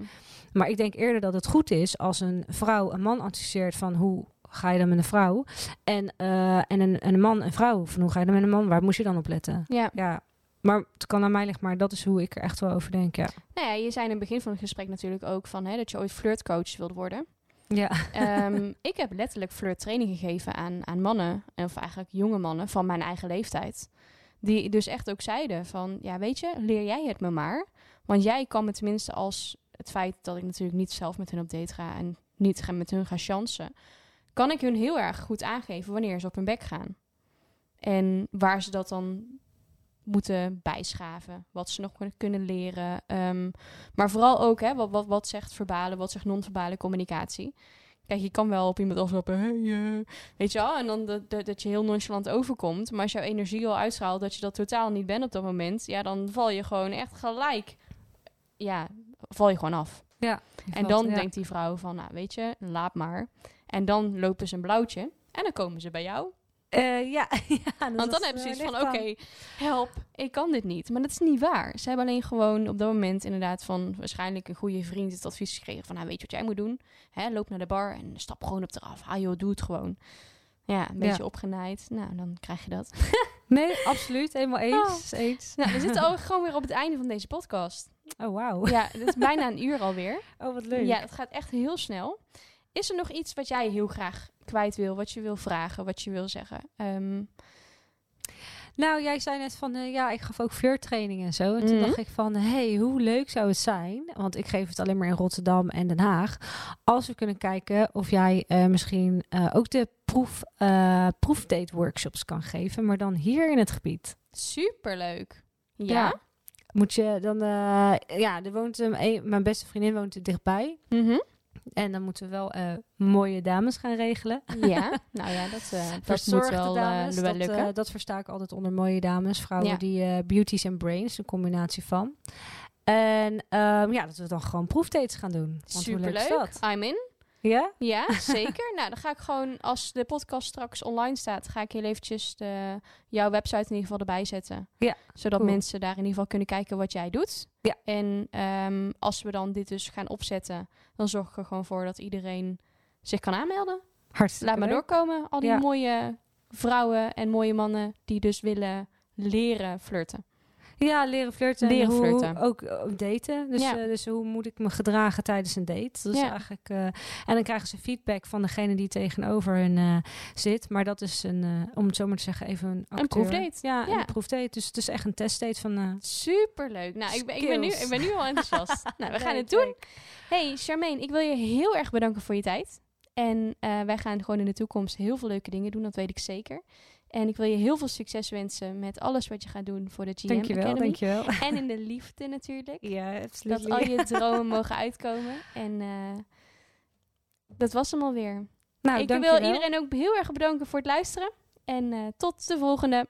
Maar ik denk eerder dat het goed is als een vrouw een man adviseert van hoe ga je dan met een vrouw? En, eh, en een, een man een vrouw van hoe ga je dan met een man? Waar moest je dan op letten? ja. Ja, maar het kan aan mij liggen, maar dat is hoe ik er echt wel over denk, ja. Nou ja, je zei in het begin van het gesprek natuurlijk ook van hè, dat je ooit flirtcoach wilde worden. Ja, Ehm, ik heb letterlijk flirttraining gegeven aan, aan mannen, of eigenlijk jonge mannen van mijn eigen leeftijd. Die dus echt ook zeiden van, ja weet je, leer jij het me maar. Want jij kan me tenminste als het feit dat ik natuurlijk niet zelf met hun op date ga en niet met hun ga chansen, kan ik hun heel erg goed aangeven wanneer ze op hun bek gaan. En waar ze dat dan moeten bijschaven. Wat ze nog kunnen- leren. Ehm, maar vooral ook, hè, wat, wat, wat zegt verbale, wat zegt non-verbale communicatie. Kijk, je kan wel op iemand afstappen, hey, eh, weet je wel, en dan dat je heel nonchalant overkomt. Maar als jouw energie al uitstraalt dat je dat totaal niet bent op dat moment, ja, dan val je gewoon echt gelijk, ja, val je gewoon af. ja. En dan denkt die vrouw van, nou, weet je, laat maar. En dan lopen ze een blauwtje en dan komen ze bij jou. Eh, ja, Want dan is, hebben ze eh, iets van, oké, help, ik kan dit niet. Maar dat is niet waar. Ze hebben alleen gewoon op dat moment inderdaad van waarschijnlijk een goede vriend het advies gekregen van, nou, weet je wat jij moet doen? Hè, loop naar de bar en stap gewoon op eraf. Ah joh, doe het gewoon. Ja, een beetje Ja. opgenaaid. Nou, dan krijg je dat. Nee, absoluut, helemaal eens. eens. Nou, we zitten ook gewoon weer op het einde van deze podcast. Oh, wauw. Ja, het is bijna een uur alweer. Oh, wat leuk. Ja, het gaat echt heel snel. Is er nog iets wat jij heel graag kwijt wil, wat je wil vragen, wat je wil zeggen? Ehm, Nou, jij zei net van, eh, ja, ik gaf ook flirttraining en zo. En toen Mhm. dacht ik van, hey, hoe leuk zou het zijn? Want ik geef het alleen maar in Rotterdam en Den Haag. Als we kunnen kijken of jij eh, misschien eh, ook de proef, proefdate workshops kan geven, maar dan hier in het gebied. superleuk. Ja? Ja. Moet je dan, eh, ja, er woont een, mijn beste vriendin woont er dichtbij. Mhm. En dan moeten we wel eh, mooie dames gaan regelen. Ja, nou ja, dat, eh, dat moet wel, wel dat, lukken. dat versta ik altijd onder mooie dames. Vrouwen Ja. die beauties en brains, een combinatie van. En ehm, ja, dat we dan gewoon proefdates gaan doen. Want hoe leuk is Superleuk. dat? I'm in. Ja? Ja, zeker. nou, dan ga ik gewoon, als de podcast straks online staat, ga ik heel eventjes de, jouw website in ieder geval erbij zetten. Ja, Zodat cool. mensen daar in ieder geval kunnen kijken wat jij doet. Ja. En ehm, als we dan dit dus gaan opzetten, dan zorg ik er gewoon voor dat iedereen zich kan aanmelden. Hartstikke Laat maar doorkomen. Al die Ja. mooie vrouwen en mooie mannen die dus willen leren flirten. Ja, leren flirten. Leren en hoe, flirten. Ook eh, daten. Dus, Ja. eh, dus hoe moet ik me gedragen tijdens een date? Dat is Ja. eigenlijk, eh, en dan krijgen ze feedback van degene die tegenover hun zit. Maar dat is een, om het zo maar te zeggen, even een acteur. proefdate. Ja, Ja. een proefdate. Dus het is echt een testdate van... Superleuk. Nou, ik ben, ik, ben nu, ik ben nu al enthousiast. nou, we gaan het doen. Hey Charmaine, ik wil je heel erg bedanken voor je tijd. En wij gaan gewoon in de toekomst heel veel leuke dingen doen, dat weet ik zeker. En ik wil je heel veel succes wensen met alles wat je gaat doen voor de GM Dankjewel, Academy. dankjewel. En in de liefde natuurlijk. Ja, absoluut. dat al je dromen mogen uitkomen. En eh, dat was hem alweer. Nou, ik wil iedereen ook heel erg bedanken voor het luisteren. En eh, tot de volgende.